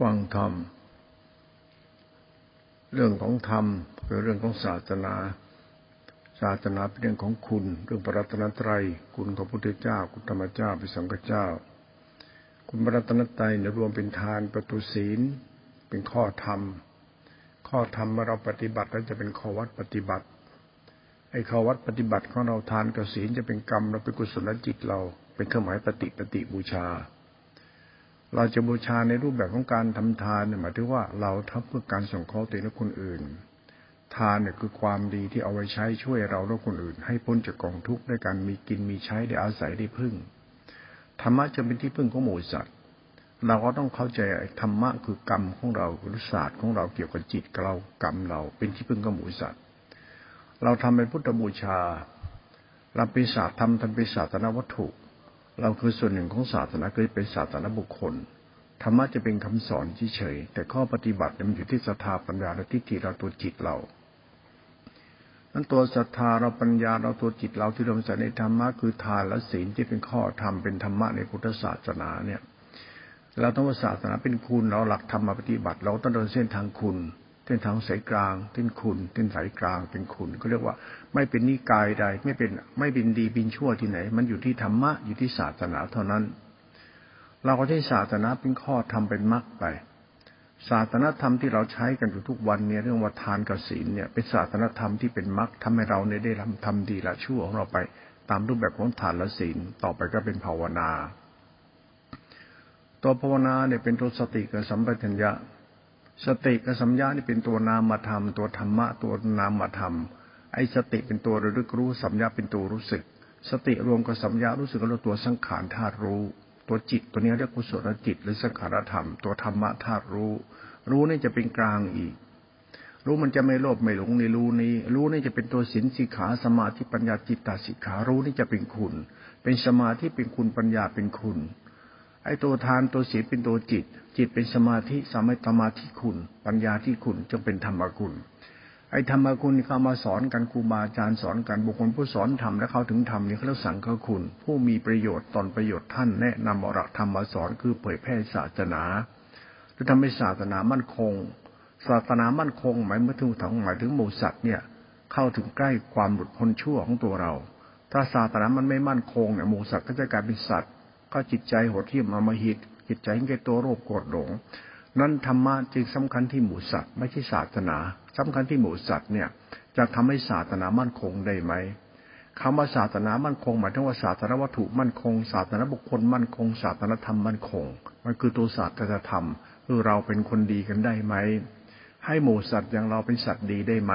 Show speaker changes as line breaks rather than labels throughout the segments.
ฟังธรรม เรื่องของธรรมคือเรื่องของศาสนา ศาสนาเป็นเรื่องของคุณ เรื่องพระรัตนตรัย คุณของพระพุทธเจ้า คุณธรรมเจ้าพระสังฆเจ้า คุณพระรัตนตรัยเนี่ยรวมเป็นทานประตูศีล เป็นข้อธรรม ข้อธรรมเมื่อเราปฏิบัติแล้วจะเป็นข้อวัดปฏิบัติไอ้ข้อวัดปฏิบัติของเราทานกับศีลจะเป็นกรรมเราเป็นกุศลจิตเรา เป็นเครื่องหมายปฏิปฏิบูชา เราจะบูชาในรูปแบบของการทำทานเนี่ยหมายถึงว่าเราทำเพื่อการส่งเคราะห์ตัวเองและคนอื่น ทานเนี่ยคือความดีที่เอาไว้ใช้ช่วยเราและคนอื่น ให้พ้นจากกองทุกข์ด้วยการมีกินมีใช้ได้อาศัยได้พึ่งธรรมะจะเป็นที่พึ่งของหมู่สัตว์เราก็ต้องเข้าใจธรรมะคือกรรมของเราหรือศาสตร์ของเราเกี่ยวกับจิตเรากรรมเราเป็นที่พึ่งของหมู่สัตว์เราทำเป็นพุทธบูชาเราเป็นศาสตร์ทำทำเป็นศาสนวัตถุ เราคือส่วนหนึ่งของศาสนาคือเป็นศาสนาบุคคลธรรมะจะเป็นคำสอนเฉยแต่ข้อปฏิบัติมันอยู่ที่ศรัทธาปัญญาและทิฏฐิเราตัวจิตเรานั้นตัวศรัทธาเราปัญญาเราตัวจิตเราที่เราใส่ในธรรมะคือทานและศีลที่เป็นข้อธรรมเป็นธรรมะในพุทธศาสนาเนี่ย เราต้องว่าศาสนาเป็นคุณเราหลักธรรมมาปฏิบัติ เราต้องเดินเส้นทางคุณ เส้นทางสายกลางเส้นคุณเส้นสายกลางเป็นคุณก็เรียกว่า ไม่เป็นนิกายใด ไม่เป็นไม่เป็นดีเป็นชั่วที่ไหน มันอยู่ที่ธรรมะอยู่ที่ศาสนาเท่านั้น เราก็ใช้ศาสนาเป็นข้อทำเป็นมรรคไป ศาสนาธรรมที่เราใช้กันอยู่ทุกวันเนี่ยเรื่องว่าทานกับศีลเนี่ยเป็นศาสนาธรรมที่เป็นมรรคทำให้เราเนี่ยได้ทำทำดีละชั่วของเราไป ตามรูปแบบของทานและศีลต่อไปก็เป็นภาวนา ตัวภาวนาเนี่ยเป็นตัวสติกับสัมปชัญญะ สติกับสัมยานี่เป็นตัวนามธรรม ตัวธรรมะตัวนามธรรม ไอ้สติเป็นตัวระลึกรู้สัมยาเป็นตัวรู้สึก สติรวมกับสัมยารู้สึกก็เรียกตัวสังขารธาตุรู้ ตัวจิตตัวนี้เรียกกุศลจิต หรือสังขารธรรม ตัวธรรมะธาตุรู้ รู้นี่จะเป็นกลางอีก รู้มันจะไม่โลภไม่หลงในรู้นี้ รู้นี่จะเป็นตัวสินสิขาสมาธิปัญญาจิตตสิกขารู้นี่จะเป็นคุณ เป็นสมาธิเป็นคุณปัญญาเป็นคุณ ไอ้ตัวทานตัวศีลเป็นตัวจิต จิตเป็นสมาธิสมาธิมาที่คุณ ปัญญาที่คุณจึงเป็นธรรมคุณ ไอ้ธรรมคุณเขามาสอนกันครูบาอาจารย์สอนกันบุคคลผู้สอนธรรมและเขาถึงธรรมนี่เขาเรียกสังฆคุณ ผู้มีประโยชน์ตอนประโยชน์ท่านแนะนำอรักธรรมมาสอนคือเผยแพร่ศาสนาจะทำให้ศาสนามั่นคง ศาสนามั่นคงหมายมื่อถึงถึงหมายถึงหมูสัตว์เนี่ยเข้าถึงใกล้ความหลุดพ้นชั่วของตัวเรา ถ้าศาสนามันไม่มั่นคงเนี่ยหมูสัตว์ก็จะกลายเป็นสัตว์ ก็จิตใจโหดที่มามาหิตจิตใจแก่ตัวโรคโกรธหลงนั้นธรรมะจึงสำคัญที่หมู่สัตว์ไม่ใช่ศาสนาสำคัญที่หมู่สัตว์เนี่ย จะทำให้ศาสนามั่นคงได้ไหมคำว่าศาสนามั่นคงหมายถึงว่าศาสนาวัตถุมั่นคง ศาสนาบุคคลมั่นคง ศาสนาธรรมมั่นคง มันคือตัวศาสนาธรรมคือเราเป็นคนดีกันได้ไหม ให้หมู่สัตว์อย่างเราเป็นสัตว์ดีได้ไหม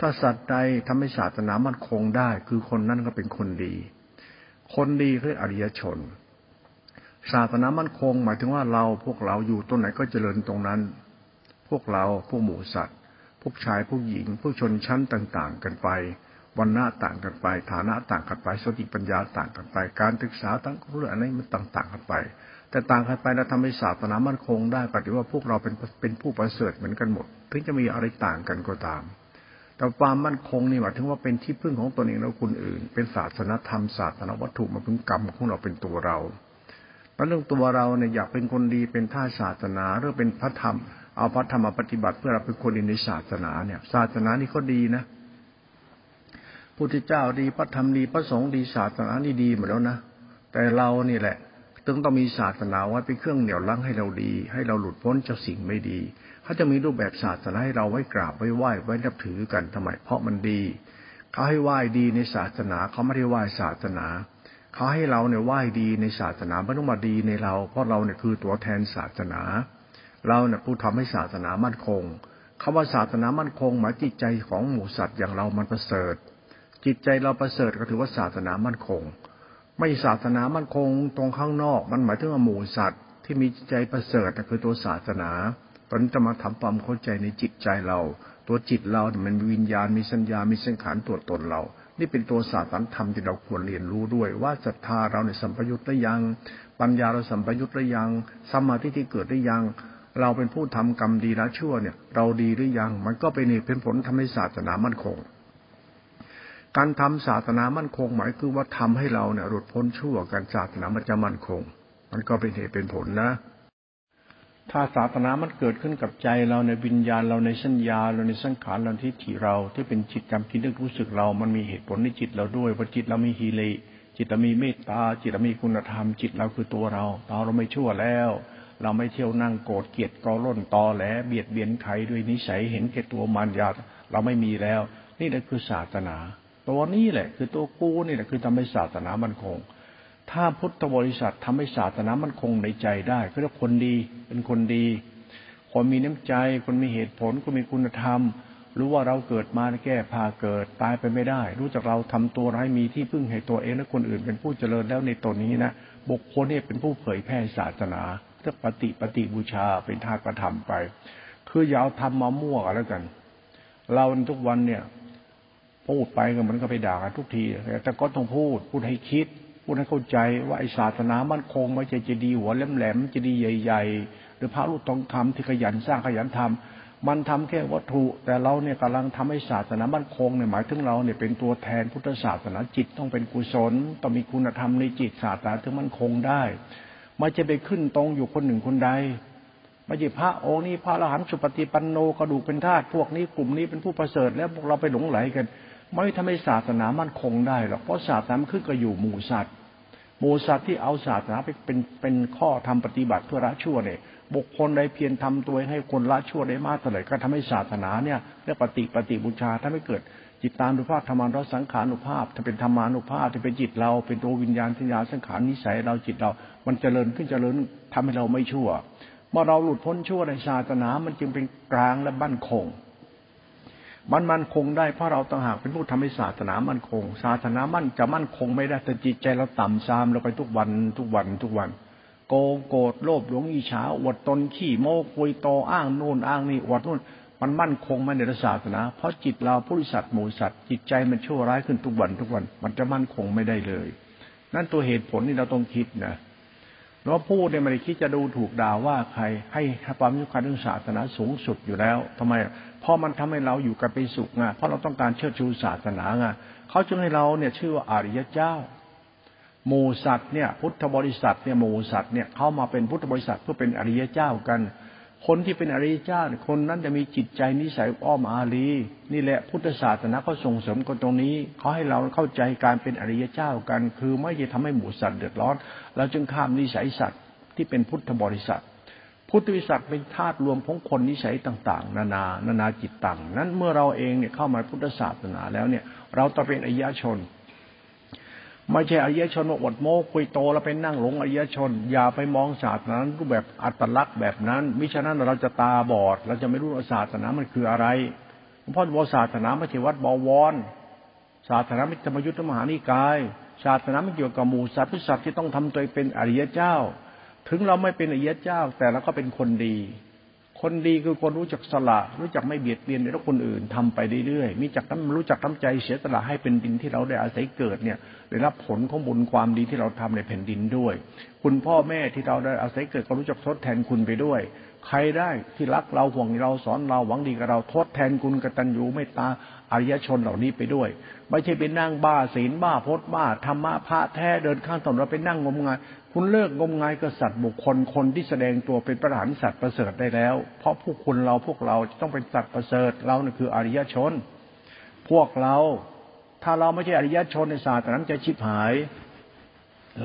ถ้าสัตว์ใดทำให้ศาสนามั่นคงได้ คือคนนั้นก็เป็นคนดี คนดีคืออริยชน ศาสนามั่นคง หมายถึงว่าเราพวกเราอยู่ตรงไหนก็เจริญตรงนั้น พวกเราพวกหมูสัตว์พวกชายพวกหญิงพวกชนชั้นต่าง ๆ กันไปวันหน้าต่างกันไป ฐานะต่างกันไปสติปัญญาต่างกันไป การศึกษาทั้งเรื่องอะไรมันต่าง ๆ กันไป แต่ต่างกันไปแล้วทำให้ศาสนามั่นคงได้ปฏิว่าพวกเราเป็นเป็นผู้ประเสริฐเหมือนกันหมด ถึงจะมีอะไรต่างกันก็ตาม แต่ความมั่นคงนี่หมายถึงว่าเป็นที่พึ่งของตนเองและคนอื่น เป็นศาสนาธรรมศาสนาวัตถุมาพึ่งกรรมของเราเป็นตัวเรา แล้วเรื่องตัวเราเนี่ยอยากเป็นคนดีเป็นท่าศาสนาหรือเป็นพระธรรม เอาพระธรรมมาปฏิบัติเพื่อเราเป็นคนดีในศาสนาเนี่ย ศาสนานี่ก็ดีนะพุทธเจ้าดีพระธรรมดีพระสงฆ์ดีศาสนานี่ดีหมดแล้วนะแต่เรานี่แหละตึงต้องมีศาสนาไว้เป็นเครื่องเหนี่ยวลังให้เราดี ให้เราหลุดพ้นจากสิ่งไม่ดีเขาจะมีรูปแบบศาสนาให้เราไว้กราบไว้ไหว้ไว้นับถือกันทำไมเพราะมันดีเขาให้ไหว้ดีในศาสนาเขาไม่ได้ไหว้ศาสนา เขาให้เราเนี่ยไหว้ดีในศาสนาไม่ต้องมาดีในเรา เพราะเราเนี่ยคือตัวแทนศาสนา เราเนี่ยผู้ทำให้ศาสนามั่นคงคำว่าศาสนามั่นคงหมายจิตใจของหมู่สัตว์อย่างเรามันประเสริฐ จิตใจเราประเสริฐก็ถือว่าศาสนามั่นคง ไม่ศาสนามั่นคงตรงข้างนอก มันหมายถึงว่าหมู่สัตว์ที่มีใจประเสริฐคือตัวศาสนาตอนนี้จะมาทำความเข้าใจในจิตใจเรา ตัวจิตเราเนี่ยมันมีวิญญาณมีสัญญา มีสังขารตัวตนเรา นี่เป็นตัวศาสตร์ธรรมที่เราควรเรียนรู้ด้วย ว่าศรัทธาเราในสัมปยุตหรือยัง ปัญญาเราสัมปยุตหรือยังสมาธิที่เกิดหรือยัง เราเป็นผู้ทำกรรมดีละชั่วเนี่ย เราดีหรือยัง มันก็เป็นเหตุเป็นผลทำให้ศาสนามั่นคง การทำศาสนามั่นคง หมายคือว่าทำให้เราเนี่ยหลุดพ้นชั่วการศาสนามันจะมั่นคง มันก็เป็นเหตุเป็นผลนะ ถ้าศาสนามันเกิดขึ้นกับใจเราในวิญญาณเราในสัญญาเราในสังขารเราที่ถิเรา ที่เป็นจิตจำคิดนึกรู้สึกเรา มันมีเหตุผลในจิตเราด้วยว่าะจิตเรามีฮีเลจิตเรามีเมตตา จิตเรามีคุณธรรม จิตเราคือตัวเราเราเราไม่ชั่วแล้ว เราไม่เที่ยวนั่งโกรธเกลียดกอร่นตอแหลเบียดเบียนใครด้วยนิสัยเห็นแก่ตัวมารยาเราไม่มีแล้ว นี่แหละคือศาสนา ตัวนี้แหละ คือตัวกูนี่แหละคือทำให้ศาสนามันคง ถ้าพุทธบริษัททำให้ศาสนามันคงในใจได้ก็เรียกคนดีเป็นคนดีคนมีน้ำใจ คนมีเหตุผล คนมีคุณธรรม รู้ว่าเราเกิดมาแก้พาเกิดตายไปไม่ได้ รู้จักเราทำตัวร้ายมีที่พึ่งให้ตัวเองและคนอื่นเป็นผู้เจริญแล้วในตนนี้นะบุคคลนี่เป็นผู้เผยแพร่ศาสนาเรื่องปฏิปฏิบูชาเป็นท่ากระทำไป คืออย่าเอาทำมามั่วกันแล้วกัน เราทุกวันเนี่ยพูดไปก็มันก็ไปด่ากันทุกที แต่ก็ต้องพูดพูดให้คิด พูดให้เข้าใจว่าไอ้ศาสนามั่นคงไม่ใช่จะดีหัวแหลมๆจะดีใหญ่ ๆ หรือพระลูกทองคำที่ขยันสร้างขยันทำมันทำแค่วัตถุ แต่เราเนี่ยกำลังทำให้ศาสนามั่นคงเนี่ยหมายถึงเราเนี่ยเป็นตัวแทนพุทธศาสนาจิตต้องเป็นกุศลต้องมีคุณธรรมในจิตศาสนาถึงมั่นคงได้ไม่จะไปขึ้นตรงอยู่คนหนึ่งคนใดไม่ใช่พระองค์นี้พระอรหันต์สุปฏิปันโนกระดูกเป็นธาตุพวกนี้กลุ่มนี้เป็นผู้ประเสริฐแล้วพวกเราไปหลงไหลกัน ไม่ทำให้ศาสนามั่นคงได้หรอกเพราะศาสนาขึ้นก็อยู่หมู่สัตว์หมู่สัตว์ที่เอาศาสนาไปเป็นเป็นข้อทำปฏิบัติเพื่อละชั่วเนี่ยบุคคลใดเพียรทำตัวให้คนละชั่วได้มากเท่าไหร่ก็ทำให้ศาสนาเนี่ยเรียกปฏิปฏิบูชาถ้าไม่เกิดจิตตานุภาพธรรมานุสังขานุภาพถ้าเป็นธรรมานุภาพถ้าเป็นจิตเราเป็นตัววิญญาณทิญญาสังขารนิสัยเราจิตเรา มันเจริญขึ้นเจริญทำให้เราไม่ชั่วเมื่อเราหลุดพ้นชั่วในศาสนา มันจึงเป็นกลางและบั้นคง มันมั่นคงได้เพราะเราต่างหากเป็นผู้ทำให้ศาสนามั่นคง ศาสนามั่นจะมั่นคงไม่ได้แต่จิตใจเราต่ำซามเราไปทุกวันทุกวันทุกวัน โกงโกรธโลภหลงอิจฉาอวดตนขี้โม้คุยโตอ้างโน่นอ้างนี่อวดนู่นมันมั่นคงไม่ในศาสนา เพราะจิตเราผู้สัตว์หมูสัตว์จิตใจมันชั่วร้ายขึ้นทุกวันทุกวัน มันจะมั่นคงไม่ได้เลย นั่นตัวเหตุผลที่เราต้องคิดนะเราพูดเนี่ยไม่ได้คิดจะดูถูกด่าว่าใครให้ความสำคัญเรื่องศาสนาสูงสุดอยู่แล้วทำไม เพราะมันทำให้เราอยู่กันเป็นสุขไงเพราะเราต้องการเชิดชูศาสนาไงเขาจึงให้เราเนี่ยชื่อว่าอริยเจ้าหมูสัตว์เนี่ยพุทธบริษัทเนี่ยหมูสัตว์เนี่ยเขามาเป็นพุทธบริษัทเพื่อเป็นอริยเจ้ากัน คนที่เป็นอริยเจ้าคนนั้นจะมีจิตใจนิสัยอ้อมอารีนี่แหละพุทธศาสนาเขาส่งเสริมกันตรงนี้เขาให้เราเข้าใจการเป็นอริยเจ้ากัน คือไม่จะทำให้หมูสัตว์เดือดร้อนเราจึงข้ามนิสัยสัตว์ที่เป็นพุทธบริษัท พุทธวิสัชเป็นธาตุรวมของคนนิสัยต่าง ๆ นานานานาจิตต่างนั้นเมื่อเราเองเนี่ยเข้ามาพุทธศาสนาแล้วเนี่ย เราต้องเป็นอริยชนไม่ใช่อริยชนมาอดโม้คุยโตแล้วเป็นนั่งหลงอริยชน อย่าไปมองศาสนารูปแบบอัตลักษณ์แบบนั้น มิฉะนั้นเราจะตาบอด เราจะไม่รู้ว่าศาสนามันคืออะไรเพราะว่าศาสนาไม่ใช่วัดบวรศาสนาไม่ธรรมยุทธมหานิกาย ศาสนาไม่เกี่ยวกับหมู่สัตว์พิสัตว์ที่ต้องทำตัวเป็นอริยเจ้า ถึงเราไม่เป็นอริยเจ้า แต่เราก็เป็นคนดี คนดีคือคนรู้จักสละ รู้จักไม่เบียดเบียนในคนอื่นทำไปเรื่อยๆมีจักน้ำรู้จักน้ำใจเสียสละให้เป็นดินที่เราได้อาศัยเกิดเนี่ยได้รับผลของบุญความดีที่เราทำในแผ่นดินด้วย คุณพ่อแม่ที่เราได้อาศัยเกิดก็รู้จักทดแทนคุณไปด้วย ใครได้ที่รักเราห่วงเราสอนเราหวังดีกับเราทดแทนคุณกตัญญูไม่ตาอริยชนเหล่านี้ไปด้วย ไม่ใช่เป็นนั่งบ้าศีลบ้าพจน์บ้าธรรมะพระแท้เดินข้างถนนเราไปนั่งงมงาย คุณเลิกงมงายกษัตริย์บุคคลคนที่แสดงตัวเป็นประหารสัตว์ประเสริฐได้แล้ว เพราะพวกคุณเราพวกเราจะต้องเป็นสัตว์ประเสริฐเราเนี่ยคืออริยชน พวกเรา ถ้าเราไม่ใช่อริยชนในศาสตร์นั้นจะชิบหาย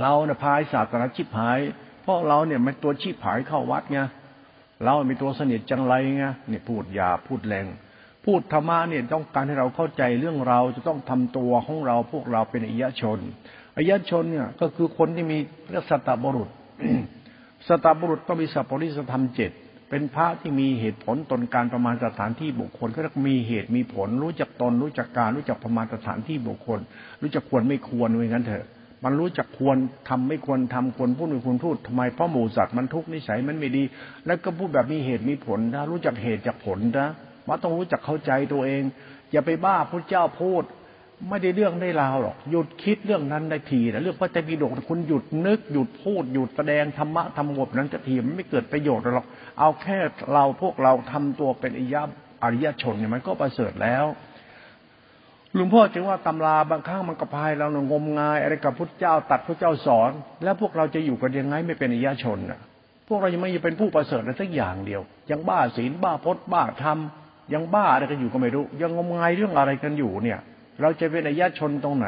เราเนี่ยพายศาสตร์นั้นชิบหาย เพราะเราเนี่ยมันตัวชิบหายเข้าวัดไงเราเป็นตัวสนิทจังไรไงเนี่ยพูดหยาพูดแรงพูดธรรมะเนี่ยต้องการให้เราเข้าใจเรื่องเราจะต้องทำตัวของเราพวกเราเป็นอริยชน อายชนเนี่ยก็คือคนที่มีเรียกสตบุรุษสตบุรุษต้องมีสัพพริสธรรมเจ็ดเป็นพระที่มีเหตุผลตนการประมาณสถานที่บุคคลก็มีเหตุมีผล รู้จักตน รู้จักการ รู้จักประมาณสถานที่บุคคล รู้จักควรไม่ควรไว้งั้นเถอะ มันรู้จักควรทำไม่ควรทำควรพูดไม่ควรพูดทำไมเพราะหมูสัตว์มันทุกข์นิสัยมันไม่ดี แล้วก็พูดแบบมีเหตุมีผลนะรู้จักเหตุจากผลนะมันต้องรู้จักเข้าใจตัวเอง อย่าไปบ้าพระเจ้าพูด ไม่ได้เรื่องได้ราวหรอกหยุดคิดเรื่องนั้นได้ทีนะเรื่องพระเจ้าปิฎกคุณหยุดนึกหยุดพูดหยุดแสดงธรรมะธรรมบทนั้นจะทีมันไม่เกิดประโยชน์หรอกเอาแค่เราพวกเราทำตัวเป็นอิยอริยชนเนี่ยมันก็ประเสริฐแล้วหลวงพ่อจึงว่าตำราบางครั้งมันกระพายเรางมงายอะไรกับพุทธเจ้าตัดพระเจ้าสอน แล้วพวกเราจะอยู่กันยังไงไม่เป็นอริยชนอะ พวกเรายังไม่เป็นผู้ประเสริฐในสักอย่างเดียว ยังบ้าศีลบ้าพจน์บ้าธรรมยังบ้าอะไรกันอยู่ก็ไม่รู้ ยังงมงายเรื่องอะไรกันอยู่เนี่ย เราจะเป็นอายชนตรงไหน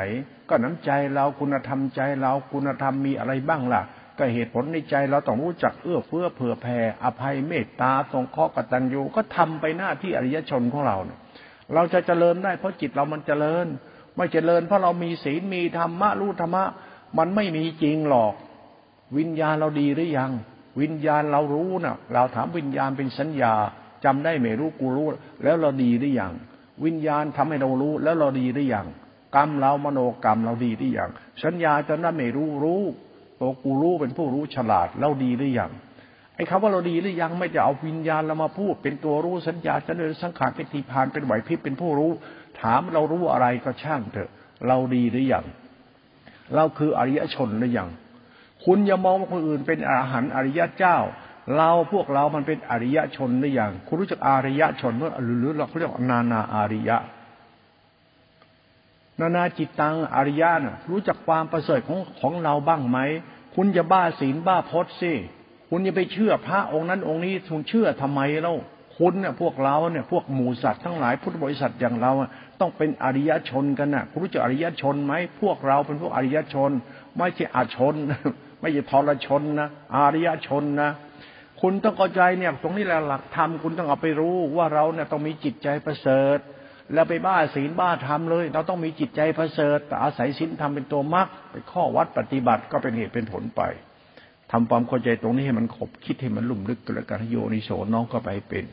ก็น้ำใจเราคุณธรรมใจเราคุณธรรมมีอะไรบ้างล่ะ ก็เหตุผลในใจเราต้องรู้จักเอื้อเฟื้อเผื่อแผ่อภัยเมตตาสงเคราะห์กตัญญูก็ทำไปหน้าที่อริยชนของเราเนี่ยเราจะเจริญได้เพราะจิตเรามันเจริญ ไม่เจริญเพราะเรามีศีลมีธรรมะรู้ธรรมะ มันไม่มีจริงหรอก วิญญาณเราดีหรือยัง วิญญาณเรารู้นะเราถามวิญญาณเป็นสัญญาจำได้ไม่รู้กูรู้ แล้วเราดีหรือยัง วิญญาณทำให้เรารู้ แล้วเราดีหรือยังกรรมเรามโนกรรมเราดีหรือยังสัญญาจะนั้นไม่รู้รู้ตัวกูรู้เป็นผู้รู้ฉลาดเราดีหรือยังไอ้คำว่าเราดีหรือยังไม่จะเอาวิญญาณเรามาพูด เป็นตัวรู้สัญญาจะเดินสังขารเป็นทีพานเป็นไหวพริบเป็นผู้รู้ ถามเรารู้อะไรก็ช่างเถอะ เราดีหรือยังเราคืออริยชนหรือยังคุณอย่ามองว่าคนอื่นเป็นอรหันต์อริยเจ้า เราพวกเรามันเป็นอริยชนหรือยังคุณรู้จักอริยชนเมื่อหรือเราเรียกนานาอาริยะ นานาจิตตังอริยะน่ะรู้จักความประเสริฐของของเราบ้างไหมคุณจะบ้าศีลบ้าพจน์สิคุณอย่าไปเชื่อพระองค์นั้นองค์นี้คุณเชื่อทำไมเล่าคุณเนี่ยพวกเราเนี่ยพวกหมูสัตว์ทั้งหลายพุทธบริษัทอย่างเราต้องเป็นอริยชนกันนะคุณรู้จักอริยชนไหมพวกเราเป็นพวกอริยชน ไม่ใช่อาชน ไม่ใช่ทรชนนะอริยชนนะ คุณต้องเข้าใจเนี่ย ตรงนี้แหละหลักธรรมคุณต้องเอาไปรู้ว่าเราเนี่ยต้องมีจิตใจประเสริฐ แล้วไปบ้าศีลบ้าธรรมเลย เราต้องมีจิตใจประเสริฐแต่อาศัยศีลธรรมเป็นตัวมรรคไปข้อวัดปฏิบัติก็เป็นเหตุเป็นผลไปทำความเข้าใจตรงนี้ให้มันขบคิดให้มันลุ่มลึกกันแล้วกันโยนิโสน้องก็ไปเป็น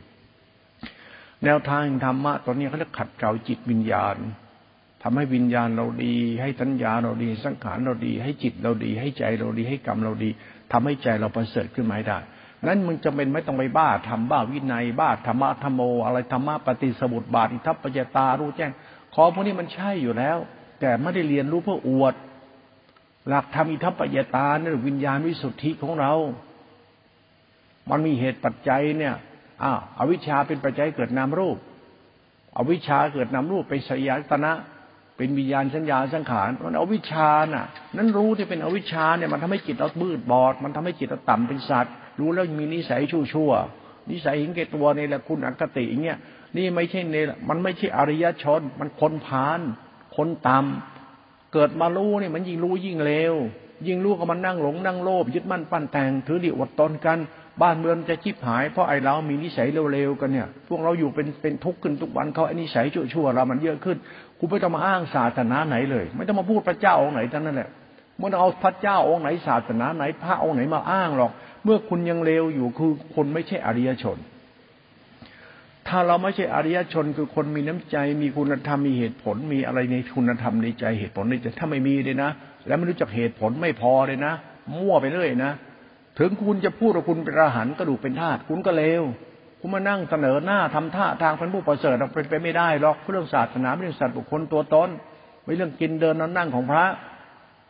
แนวทางธรรมะตอนนี้เขาจะขัดเกลาจิตวิญญาณทำให้วิญญาณเราดี ให้สัญญาเราดี สังขารเราดี ให้จิตเราดี ให้ใจเราดี ให้กรรมเราดีทำให้ใจเราประเสริฐขึ้นมาได้ นั้นมึงจะเป็นไม่ต้องไปบ้าทำบ้าวินัย บ้าธรรมะธรรมโมอะไรธรรมะปฏิสมุตบาทอิทัปปัจตารู้แจ้งขอพวกนี้มันใช่อยู่แล้ว แต่ไม่ได้เรียนรู้เพื่ออวด หลักธรรมอิทัปปัจตาเนี่ยวิญญาณวิสุทธิของเรา มันมีเหตุปัจจัยเนี่ยอ้าวอวิชชาเป็นปัจจัยเกิดนามรูป อวิชชาเกิดนามรูปเป็นสยตนะเป็นวิญญาณสัญญาสังขารมันอวิชชาน่ะ นั้นรู้ที่เป็นอวิชชาเนี่ยมันทำให้จิตเราบืดบอด มันทำให้จิตเราต่ำเป็นสัตว์ รู้แล้วมีนิสัยชั่วชั่วนิสัยหิงเกตัวนี่แหละคุณอคติอย่างเงี้ยนี่ไม่ใช่เนี่ยมันไม่ใช่อริยชน มันคนพานคนต่ำเกิดมารู้เนี่ยมันยิ่งรู้ยิ่งเลวยิ่งรู้ก็มันนั่งหลงนั่งโลภยึดมั่นปั้นแต่งถือดีอดตนกัน บ้านเมืองจะชิบหายเพราะไอ้เรามีนิสัยเร็วๆกันเนี่ย พวกเราอยู่เป็นเป็นทุกข์ขึ้นทุกวันเขาไอ้นิสัยชั่วๆเรามันเยอะขึ้นกูไม่ต้องมาอ้างศาสนาไหนเลย ไม่ต้องมาพูดพระเจ้าองค์ไหนท่านนั่นแหละ มันเอาพระเจ้าองค์ไหนศาสนาไหนพระองค์ไหนมาอ้างหรอก เมื่อคุณยังเลวอยู่คือคนไม่ใช่อริยชน ถ้าเราไม่ใช่อริยชนคือคนมีน้ำใจ มีคุณธรรมมีเหตุผลมีอะไรในคุณธรรมในใจเหตุผลในใจถ้าไม่มีเลยนะ แล้วไม่รู้จักเหตุผลไม่พอเลยนะมั่วไปเรื่อยนะถึงคุณจะพูดว่าคุณเป็นอรหันต์ก็ดูกเป็นธาตุคุณก็เลวคุณมานั่งเสนอหน้าทำท่าทางเป็นผู้ประเสริฐเป็นไปไม่ได้หรอกเรื่องศาสนาไม่เรื่องสัตว์บุคคลตัวตนไม่เรื่องกินเดินนอนนั่งของพระ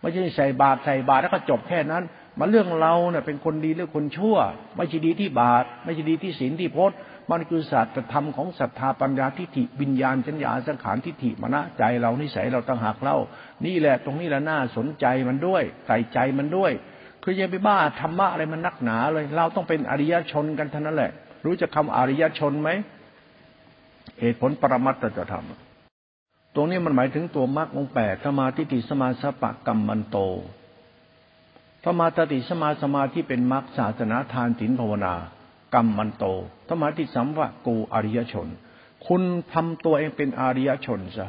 ไม่ใช่ใส่บาตรใส่บาตรแล้วก็จบแค่นั้น มาเรื่องเราเนี่ยเป็นคนดีหรือคนชั่ว ไม่ใช่ดีที่บาตรไม่ใช่ดีที่ศีลที่พจน์มันคือศาสตรธรรมของศรัทธาปัญญาทิฏฐิวิญญาณจัญญาสังขารทิฏฐิมณะใจเรานิสัยเราตั้งหักเล่า นี่แหละตรงนี้แหละน่าสนใจมันด้วยใส่ใจมันด้วย คืออย่าไปบ้าธรรมะอะไรมันนักหนาเลย เราต้องเป็นอริยชนกันเท่านั้นแหละ รู้จักคาอริยชนไหมเหตุผลปรมัตถธรรม รงนี้มันหมายถึงตัวมรรคองแปดสมาธิติสมาสปะกรรมมันโตสมาติสมาสมาที่เป็นมรรคศาสนาทานศีลภาวนา กรรมมันโตธรรมะที่สัมวะกูอริยชน คุณทำตัวเองเป็นอริยชนซะ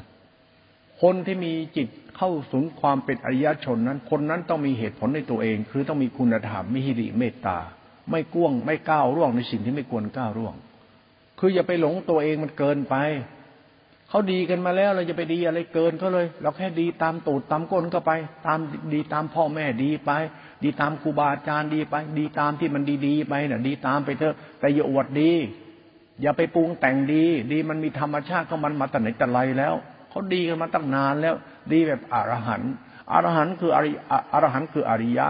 คนที่มีจิตเข้าสู่ความเป็นอริยชนนั้น คนนั้นต้องมีเหตุผลในตัวเอง คือต้องมีคุณธรรมมิหิริเมตตา ไม่ก้วงไม่ก้าวร่วงในสิ่งที่ไม่ควรก้าวร่วง คืออย่าไปหลงตัวเองมันเกินไป เขาดีกันมาแล้วเราจะไปดีอะไรเกินเขาเลย เราแค่ดีตามตูดตามก้นก็ไป ตามดีตามพ่อแม่ดีไป ดีตามครูบาอาจารย์ดีไป ดีตามที่มันดีๆไปน่ะ ดีตามไปเถอะแต่อย่าอวดดี อย่าไปปรุงแต่งดี ดีมันมีธรรมชาติของมันมาแต่ไหนแต่ไรแล้วเขาดีกันมาตั้งนานแล้ว ดีแบบอรหันต์อรหันต์คืออริอรหันต์คืออริยะ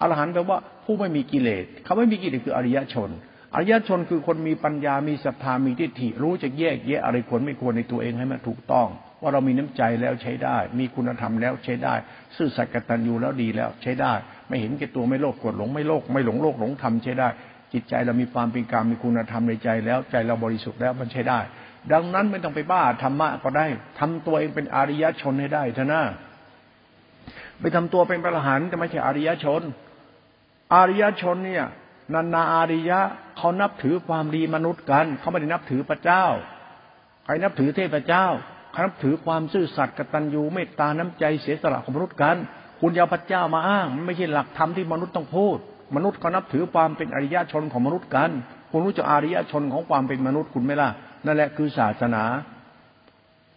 อรหันต์แปลว่าผู้ไม่มีกิเลสเขาไม่มีกิเลสคืออริยชน อริยชนคือคนมีปัญญา มีศรัทธา มีทิฏฐิ รู้จะแยกแยะอะไรควรไม่ควรในตัวเองให้มันถูกต้อง ว่าเรามีน้ำใจแล้วใช้ได้ มีคุณธรรมแล้วใช้ได้ ซื่อสัตย์กตัญญูแล้วดีแล้วใช้ได้ ไม่เห็นแก่ตัวไม่โลภกดหลงไม่โลภไม่หลงโลกหลงธรรมใช้ได้ จิตใจเรามีความเป็นกลางมีคุณธรรมในใจแล้วใจเราบริสุทธิ์แล้วมันใช้ได้ ดังนั้นไม่ต้องไปบ้าธรรมะก็ได้ทำตัวเองเป็นอริยชนให้ได้เถอะนะไปทำตัวเป็นพระอรหันต์จะไม่ใช่อริยชน อริยชนเนี่ย นันนาอาริยะเขานับถือความดีมนุษย์กัน เขาไม่ได้นับถือพระเจ้า ใครนับถือเทพเจ้าเขานับถือความซื่อสัตย์กตัญญูเมตตาน้ำใจเสียสละของมนุษย์กัน คุณยาพระเจ้ามาอ้างมันไม่ใช่หลักธรรมที่มนุษย์ต้องพูด มนุษย์เขานับถือความเป็นอริยชนของมนุษย์กัน คุณรู้จักอริยชนของความเป็นมนุษย์คุณไหมล่ะนั่นแหละคือศาสนา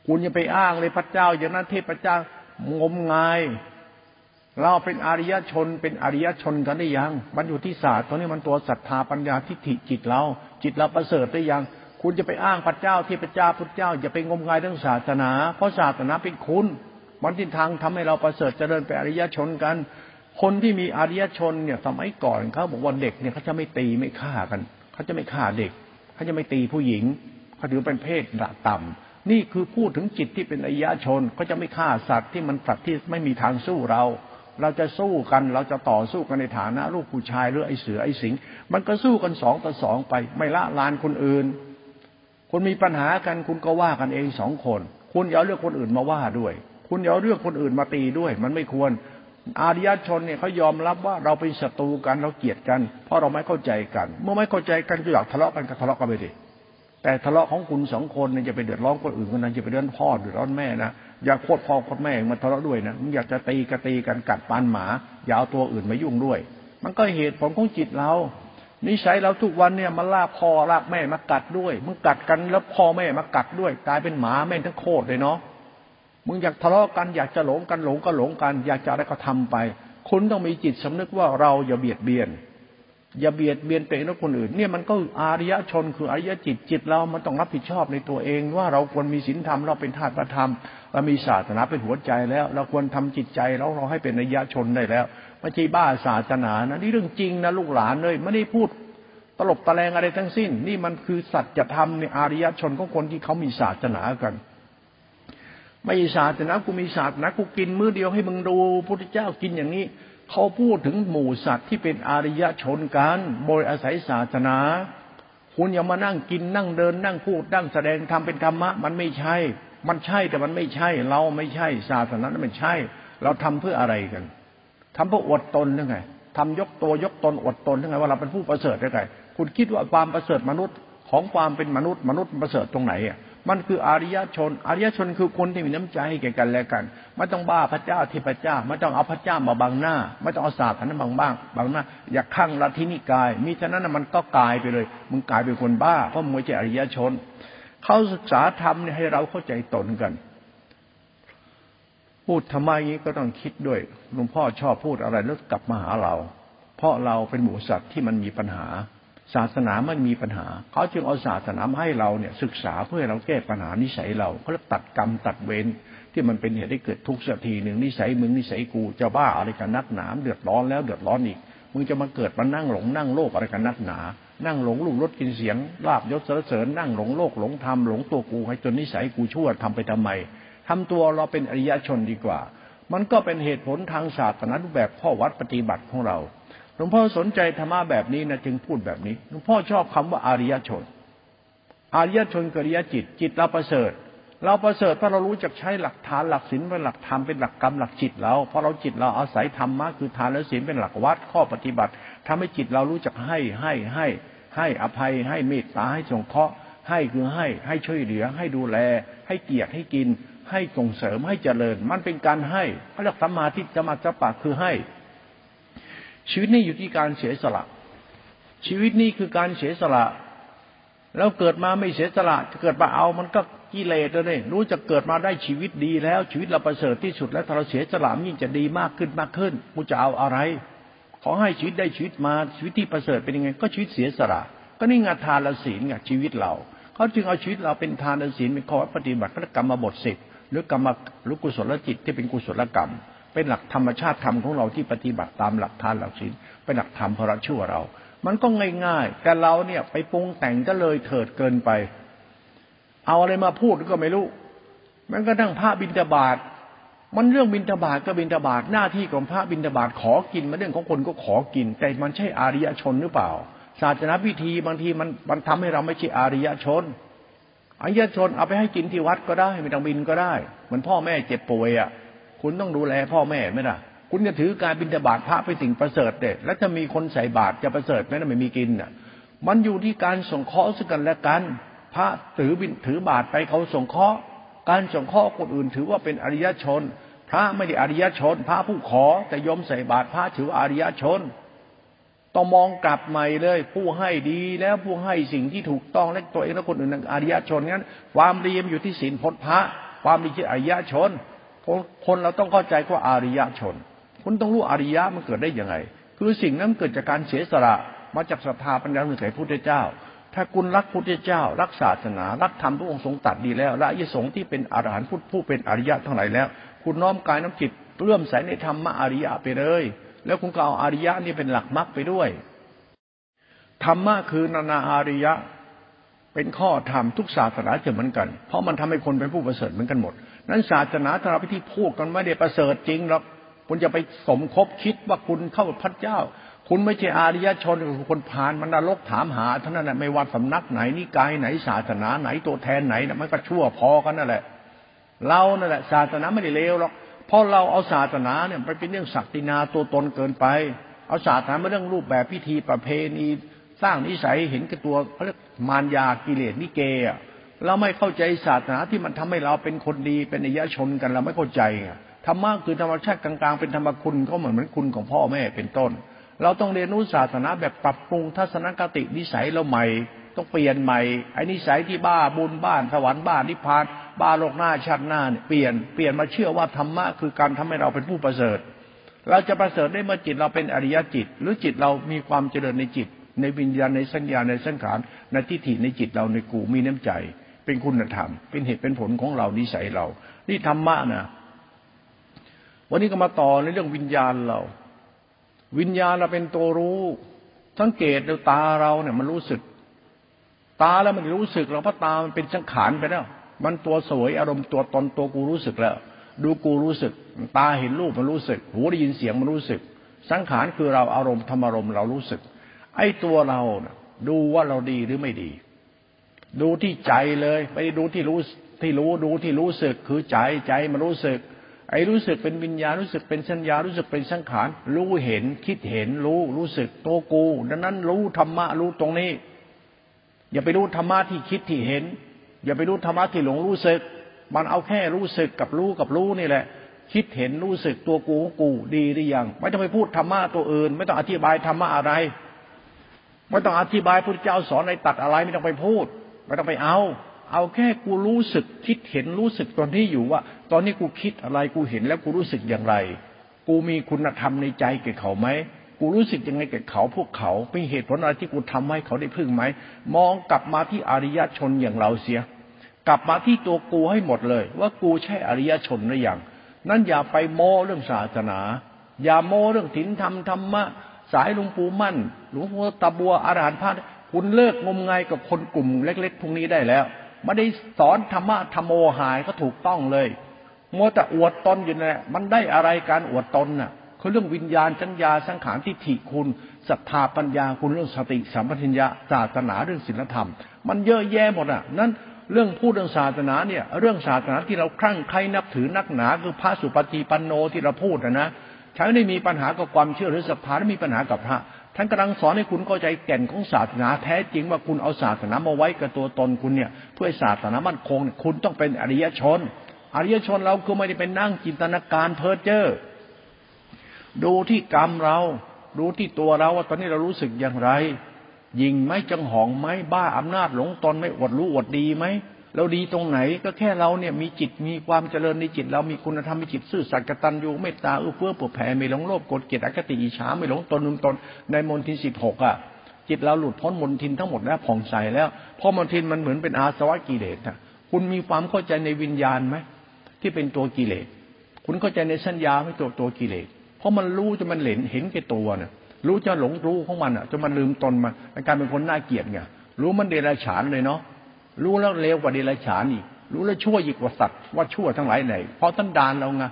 คุณอย่าไปอ้างเลยพระเจ้า อย่างนั้นเทพเจ้างมงาย เราเป็นอริยชนเป็นอริยชนกันได้ยัง มันอยู่ที่ศาสตร์ตัวนี้มันตัวศรัทธาปัญญาทิฏฐิจิตเรา จิตเราประเสริฐได้ยัง คุณจะไปอ้างพระเจ้าเทพระเจ้าพุทธเจ้าอย่าไปงมงายเรื่องศาสนา เพราะศาสนาเป็นคุณ มันทิศทางทำให้เราประเสริฐเจริญไปอริยชนกัน คนที่มีอริยชนเนี่ยสมัยก่อนเขาบอกว่าเด็กเนี่ยเขาจะไม่ตีไม่ฆ่ากันเขาจะไม่ฆ่าเด็กเขาจะไม่ตีผู้หญิงเขาถือเป็นเพศต่ำนี่คือพูดถึงจิตที่เป็นอริยชนเขาจะไม่ฆ่าสัตว์ที่มันสัตว์ที่ไม่มีทางสู้เรา เราจะสู้กัน เราจะต่อสู้กันในฐานะ ลูกผู้ชายหรือไอ้เสือไอ้สิง มันก็สู้กันสองต่อสองไป ไม่ละลานคนอื่น คุณมีปัญหากันคุณก็ว่ากันเองสองคน คุณอย่าเลือกคนอื่นมาว่าด้วย คุณอย่าเลือกคนอื่นมาตีด้วย มันไม่ควร อาริยชนเนี่ยเขายอมรับว่าเราเป็นศัตรูกันเราเกลียดกัน เพราะเราไม่เข้าใจกัน เมื่อไม่เข้าใจกันก็อยากทะเลาะกันก็ทะเลาะกันไปดิแต่ทะเลาะของคุณสองคนเนี่ยจะไปเดือดร้อนคนอื่นคนนั้นจะไปเดือดร้อนพ่อเดือดร้อนแม่นะ อย่าโคตรพ่อโคตรแม่มาทะเลาะด้วยนะมึงอยากจะตีกะตีกันกัดปานหมา อย่าเอาตัวอื่นมายุ่งด้วย มันก็เหตุผลของจิตเรา นิสัยเราทุกวันเนี่ยมันลากพ่อลากแม่มากัดด้วย มึงกัดกันแล้วพ่อแม่มากัดด้วย กลายเป็นหมาแม่งทั้งโคตรเลยเนาะมึงอยากทะเลาะกันอยากจะหลงกันหลงก็หลงกัน อยากจะอะไรก็ทำไป คุณต้องมีจิตสำนึกว่าเราอย่าเบียดเบียน อย่าเบียดเบียนตัวเองและคนอื่น เนี่ยมันก็อาริยชนคืออาริยจิตจิตเรา มันต้องรับผิดชอบในตัวเอง ว่าเราควรมีศีลธรรมเราเป็นธาตุพระธรรมเรามีศาสนาเป็นหัวใจแล้ว เราควรทำจิตใจเราเราให้เป็นอาริยชนได้แล้วไม่ใช่บ้าศาสนานะนี่เรื่องจริงนะลูกหลานเลยไม่ได้พูดตลบตะแลงอะไรทั้งสิ้น นี่มันคือสัจธรรมในอาริยชนของคนที่เขามีศาสนากันไม่ศาสนากูมีศาสนากูกินมื้อเดียวให้มึงดูพุทธเจ้ากินอย่างนี้ เขาพูดถึงหมู่สัตว์ที่เป็นอริยชนกันโดยอาศัยศาสนา คุณอย่ามานั่งกินนั่งเดิน นั่งพูดนั่งแสดงทำเป็นธรรมะ มันไม่ใช่ มันใช่แต่มันไม่ใช่ เราไม่ใช่ศาสนาไม่ใช่ เราทำเพื่ออะไรกันทำเพื่ออดตนหรือไงทำยกตัวยกตนอดตนหรือไงว่าเราเป็นผู้ประเสริฐหรือไงคุณคิดว่าความประเสริฐมนุษย์ของความเป็นมนุษย์มนุษย์ประเสริฐตรงไหนอะ มันคืออริยชน อริยชนคือคนที่มีน้ำใจแก่กันและกัน ไม่ต้องบ้าพระเจ้าเทพระเจ้า ไม่ต้องเอาพระเจ้ามาบังหน้า ไม่ต้องเอาศาสตร์นั้นบางบ้างบางหน้า อย่าข้างลัทธินิกายมีฉะนั้นมันก็กลายไปเลย มึงกลายเป็นคนบ้า เพราะมึงไม่ใช่อริยชน เขาศึกษาธรรมเนี่ยให้เราเข้าใจตนกัน พูดทำไมนี้ก็ต้องคิดด้วยหลวงพ่อชอบพูดอะไรแล้วกลับมาหาเรา เพราะเราเป็นหมูสัตว์ที่มันมีปัญหา ศาสนามันมีปัญหา เขาจึงเอาศาสนามาให้เราเนี่ยศึกษาเพื่อเราแก้ปัญหานิสัยเราเขาเรียกตัดกรรมตัดเวรที่มันเป็นเหตุให้เกิดทุกข์สักทีหนึ่งนิสัยมึงนิสัยกูจะบ้าอะไรกันนักหนาเดือดร้อนแล้วเดือดร้อนอีกมึงจะมาเกิดมานั่งหลงนั่งโลกอะไรกันนักหนา นั่งหลงลูกรถกินเสียงลาบยศเสริญนั่งหลงโลกหลงธรรมหลงตัวกูให้จนนิสัยกูชั่วทำไปทำไมทำตัวเราเป็นอริยชนดีกว่า มันก็เป็นเหตุผลทางศาสนารูปแบบข้อวัดปฏิบัติของเรา หลวงพ่อสนใจธรรมะแบบนี้นะจึงพูดแบบนี้หลวงพ่อชอบคำว่าอาริยชน อาริยชนกริยจิต จิตเราประเสริฐ เราประเสริฐเพราะเรารู้จักใช้หลักฐานหลักศีลเป็นหลักธรรมเป็นหลักกรรมหลักจิตเราเพราะเราจิตเราอาศัยธรรมะคือทานและศีลเป็นหลักวัดข้อปฏิบัติทำให้จิตเรารู้จักให้ให้ให้ ให้อภัยให้เมตตาให้สงเคราะห์ให้คือให้ให้ช่วยเหลือ ให้ดูแล ให้เกียรติให้กิน ให้ส่งเสริมให้เจริญ มันเป็นการให้พระเรียกสัมมาทิฏฐิสัปะคือให้ ชีวิตนี้อยู่ที่การเสียสละ ชีวิตนี้คือการเสียสละ แล้วเกิดมาไม่เสียสละจะเกิดมาเอามันก็กิเลสเลยรู้จะเกิดมาได้ชีวิตดีแล้ว ชีวิตเราประเสริฐที่สุดแล้วถ้าเราเสียสละยิ่งจะดีมากขึ้นมากขึ้นกูจะเอาอะไร ขอให้ชีวิตได้ชีวิตมาชีวิตที่ประเสริฐเป็นยังไง ก็ชีวิตเสียสละ ก็นี่งานทานละศีลไงชีวิตเราเขาจึงเอาชีวิตเราเป็นทานละศีลเป็นข้อปฏิบัติกรรมบทสิบหรือกรรมหรือกุศลจิตที่เป็นกุศลกรรม เป็นหลักธรรมชาติธรรมของเราที่ปฏิบัติตามหลักทานหลักศีลเป็นหลักธรรมพระชั่วเรา มันก็ง่ายๆ แต่เราเนี่ยไปปรุงแต่งก็เลยเถิดเกินไป เอาอะไรมาพูดก็ไม่รู้มันก็นั่งพระบิณฑบาตมันเรื่องบินทบาทก็บินทบาทหน้าที่ของพระบินทบาทขอกินมันเรื่องของคนก็ขอกิน แต่มันใช่อาริยชนหรือเปล่า ศาสนาพิธีบางทีมันมันทำให้เราไม่ใช่อาริยชนอาริยชนเอาไปให้กินที่วัดก็ได้ไม่ต้องบินก็ได้ เหมือนพ่อแม่เจ็บป่วยอะ คุณต้องดูแลพ่อแม่ไหมล่ะ คุณจะถือการบินทบาทพระไปสิ่งประเสริฐเด็ดแล้วจะมีคนใส่บาตรจะประเสริฐไหมนะไม่มีกินอะ มันอยู่ที่การส่งเคราะห์ซึ่งกันและกัน พระถือบินถือบาตรไปเขาส่งเคราะห์การส่งเคราะห์คนอื่นถือว่าเป็นอริยชน พระไม่ได้อริยชน พระผู้ขอแต่ยมใส่บาตรพระถืออริยชน ต้องมองกลับใหม่เลย ผู้ให้ดีแล้วผู้ให้สิ่งที่ถูกต้องและตัวเองและคนอื่นอริยชนงั้น ความดีมอยู่ที่ศีลพจน์พระ ความดีที่อริยชน คนเราต้องเข้าใจว่าอริยชน คุณต้องรู้อริยะมันเกิดได้ยังไง คือสิ่งนั้นเกิดจากการเสียสละมาจากศรัทธาปัญญาของพระพุทธเจ้า ถ้าคุณรักพุทธเจ้า รักศาสนา รักธรรมทุกองค์ทรงตัดดีแล้วและยสงที่เป็นอรหันต์ผู้ผู้เป็นอริยะทั้งหลายแล้ว คุณน้อมกายน้ำจิตเลื่อมใสในธรรมะอริยะไปเลย แล้วคุณก็เอาอริยะนี่เป็นหลักมรรคไปด้วยธรรมะคือนานาอริยะเป็นข้อธรรมทุกศาสนาจะเหมือนกัน เพราะมันทำให้คนเป็นผู้ประเสริฐเหมือนกันหมด นั้นศาสนาธรรมพิธีพูดกันไม่ได้ประเสริฐจริงหรอกคุณจะไปสมคบคิดว่าคุณเข้าพระเจ้า คุณไม่ใช่อาริยชนคือคนผ่านมันนรกถามหาท่านั้นแหละไม่ว่าสำนักไหนนิกายไหนศาสนาไหนตัวแทนไหนนะมันก็ชั่วพอกันนั่นแหละเรานั่นแหละศาสนาไม่ได้เลวหรอกเพราะเราเอาศาสนาเนี่ยไปเป็นเรื่องศักดินาตัวตนเกินไป เอาศาสนามาเรื่องรูปแบบพิธีประเพณี สร้างนิสัยเห็นกับตัวเขาเรียกมารยากิเลสนิเกะ เราไม่เข้าใจศาสนาที่มันทำให้เราเป็นคนดีเป็นอิยชนกันเราไม่เข้าใจธรรมะคือธรรมชาติกลางๆเป็นธรรมคุณเขาเหมือนเหมือนคุณของพ่อแม่เป็นต้น เราต้องเรียนรู้ศาสนาแบบปรับปรุงทัศนคตินิสัยเราใหม่ ต้องเปลี่ยนใหม่ไอ้นิสัยที่บ้าบุญบ้านสวรรค์บ้านนิพพาน บ้าโลกหน้าชาติหน้าเนี่ยเปลี่ยนเปลี่ยนมาเชื่อว่าธรรมะคือการทำให้เราเป็นผู้ประเสริฐ เราจะประเสริฐได้เมื่อจิตเราเป็นอริยจิต หรือจิตเรามีความเจริญในจิต ในวิญญาณในสัญญาในสังขารในทิฏฐิในจิตเราในกูมีน้ำใจ เป็นคุณธรรม เป็นเหตุเป็นผลของเรานิสัยเรา นี่ธรรมะนะวันนี้ก็มาต่อในเรื่องวิญญาณเรา วิญญาณเราเป็นตัวรู้สังเกตดูตาเราเนี่ยมันรู้สึก ตาแล้วมันรู้สึกเราเพราะตามันเป็นสังขารไปแล้ว มันตัวสวยอารมณ์ตัวตนตัวกูรู้สึกแล้ว ดูกูรู้สึก ตาเห็นรูปมันรู้สึก หูได้ยินเสียงมันรู้สึก สังขารคือเราอารมณ์ธรรมารมณ์เรารู้สึก ไอ้ตัวเราดูว่าเราดีหรือไม่ดี ดูที่ใจเลย ไปดูที่รู้ที่รู้ดูที่รู้สึกคือใจใจมันรู้สึก ไอ้รู้สึกเป็นวิญญาณรู้สึกเป็นสัญญารู้สึกเป็นสังขารรู้เห็นคิดเห็นรู้รู้สึกตัวกู ดังนั้นรู้ธรรมะรู้ตรงนี้ อย่าไปรู้ธรรมะที่คิดที่เห็น อย่าไปรู้ธรรมะที่หลงรู้สึก มันเอาแค่รู้สึกกับรู้กับรู้นี่แหละ คิดเห็นรู้สึกตัวกูกูดีหรือยัง ไม่ต้องไปพูดธรรมะตัวอื่น ไม่ต้องอธิบายธรรมะอะไร ไม่ต้องอธิบายพระเจ้าสอนในตัดอะไรไม่ต้องไปพูด ไม่ต้องไปเอา เอาแค่กูรู้สึกคิดเห็นรู้สึกตอนที่อยู่ว่า ตอนนี้กูคิดอะไรกูเห็นแล้วกูรู้สึกอย่างไร กูมีคุณธรรมในใจแก่เขาไหมกูรู้สึกยังไงแก่เขาพวกเขาเป็นเหตุผลอะไรที่กูทำให้เขาได้พึ่งไหม มองกลับมาที่อริยชนอย่างเราเสีย กลับมาที่ตัวกูให้หมดเลย ว่ากูใช่อริยชนหรือยังนั่นอย่าไปโม้เรื่องศาสนา อย่าโม้เรื่องศีลธรรมธรรมะ สายหลวงปู่มั่นหลวงพ่อตาบัวอารหันต์พระ คุณเลิกงมงายกับคนกลุ่มเล็ก ๆพวกนี้ได้แล้วไม่ได้สอนธรรมะธรรมโมหายก็ถูกต้องเลยมัวแต่อวดตนอยู่นั่นมันได้อะไรการอวดตนน่ะคือเรื่องวิญญาณจัญญาสังขารทิฏฐิคุณศรัทธาปัญญาคุณเรื่องสติสัมปชัญญะศาสนาเรื่องศีลธรรม มันเยอะแยะหมดอะนั้นเรื่องพูดเรื่องศาสนาเนี่ย เรื่องศาสนาที่เราคลั่งใครนับถือนักหนาคือพระสุปฏิปันโนที่เราพูดนะนะฉันไม่ได้มีปัญหากับความเชื่อหรือศรัทธาไม่มีปัญหากับพระ ท่านกำลังสอนให้คุณเข้าใจแก่นของศาสนาแท้จริงว่าคุณเอาศาสนามาไว้กับตัวตนคุณเนี่ยเพื่อศาสนามั่นคงคุณต้องเป็นอริยชน อริยชนเราคือไม่ได้เป็นนั่งจินตนาการเพ้อเจ้อดูที่กรรมเราดูที่ตัวเราว่าตอนนี้เรารู้สึกอย่างไร ยิงไหมจังหองไหมบ้าอำนาจหลงตนไม่อดรู้อดดีไหม เราดีตรงไหนก็แค่เราเนี่ยมีจิตมีความเจริญในจิต เรามีคุณธรรมมีจิตซื่อสัตย์กตัญญูเมตตาเอื้อเฟื้อเผื่อแผ่ไม่หลงโลภกดเกลียดอคติอิจฉาไม่หลงตนนุมตนในมนทินสิบหกอะจิตเราหลุดพ้นมนทินทั้งหมดแล้วผ่องใสแล้วเพราะมนทินมันเหมือนเป็นอาสวะกิเลสอะคุณมีความเข้าใจในวิญญาณไหมที่เป็นตัวกิเลส คุณเข้าใจในสัญญาไม่ตัวตัวกิเลส เพราะมันรู้จนมันเห็นเห็นแก่ตัวเนี่ยรู้จะหลงรู้ของมันอะจนมันลืมตนมาการเป็นคนน่าเกลียดไงรู้มันเดรัจฉานเลยเนาะ รู้แล้วเลวกว่าเดรัจฉานอีก รู้แล้วชั่วยิ่งกว่าสัตว์ว่าชั่วทั้งหลายไหนเพราะท่านดานเราไง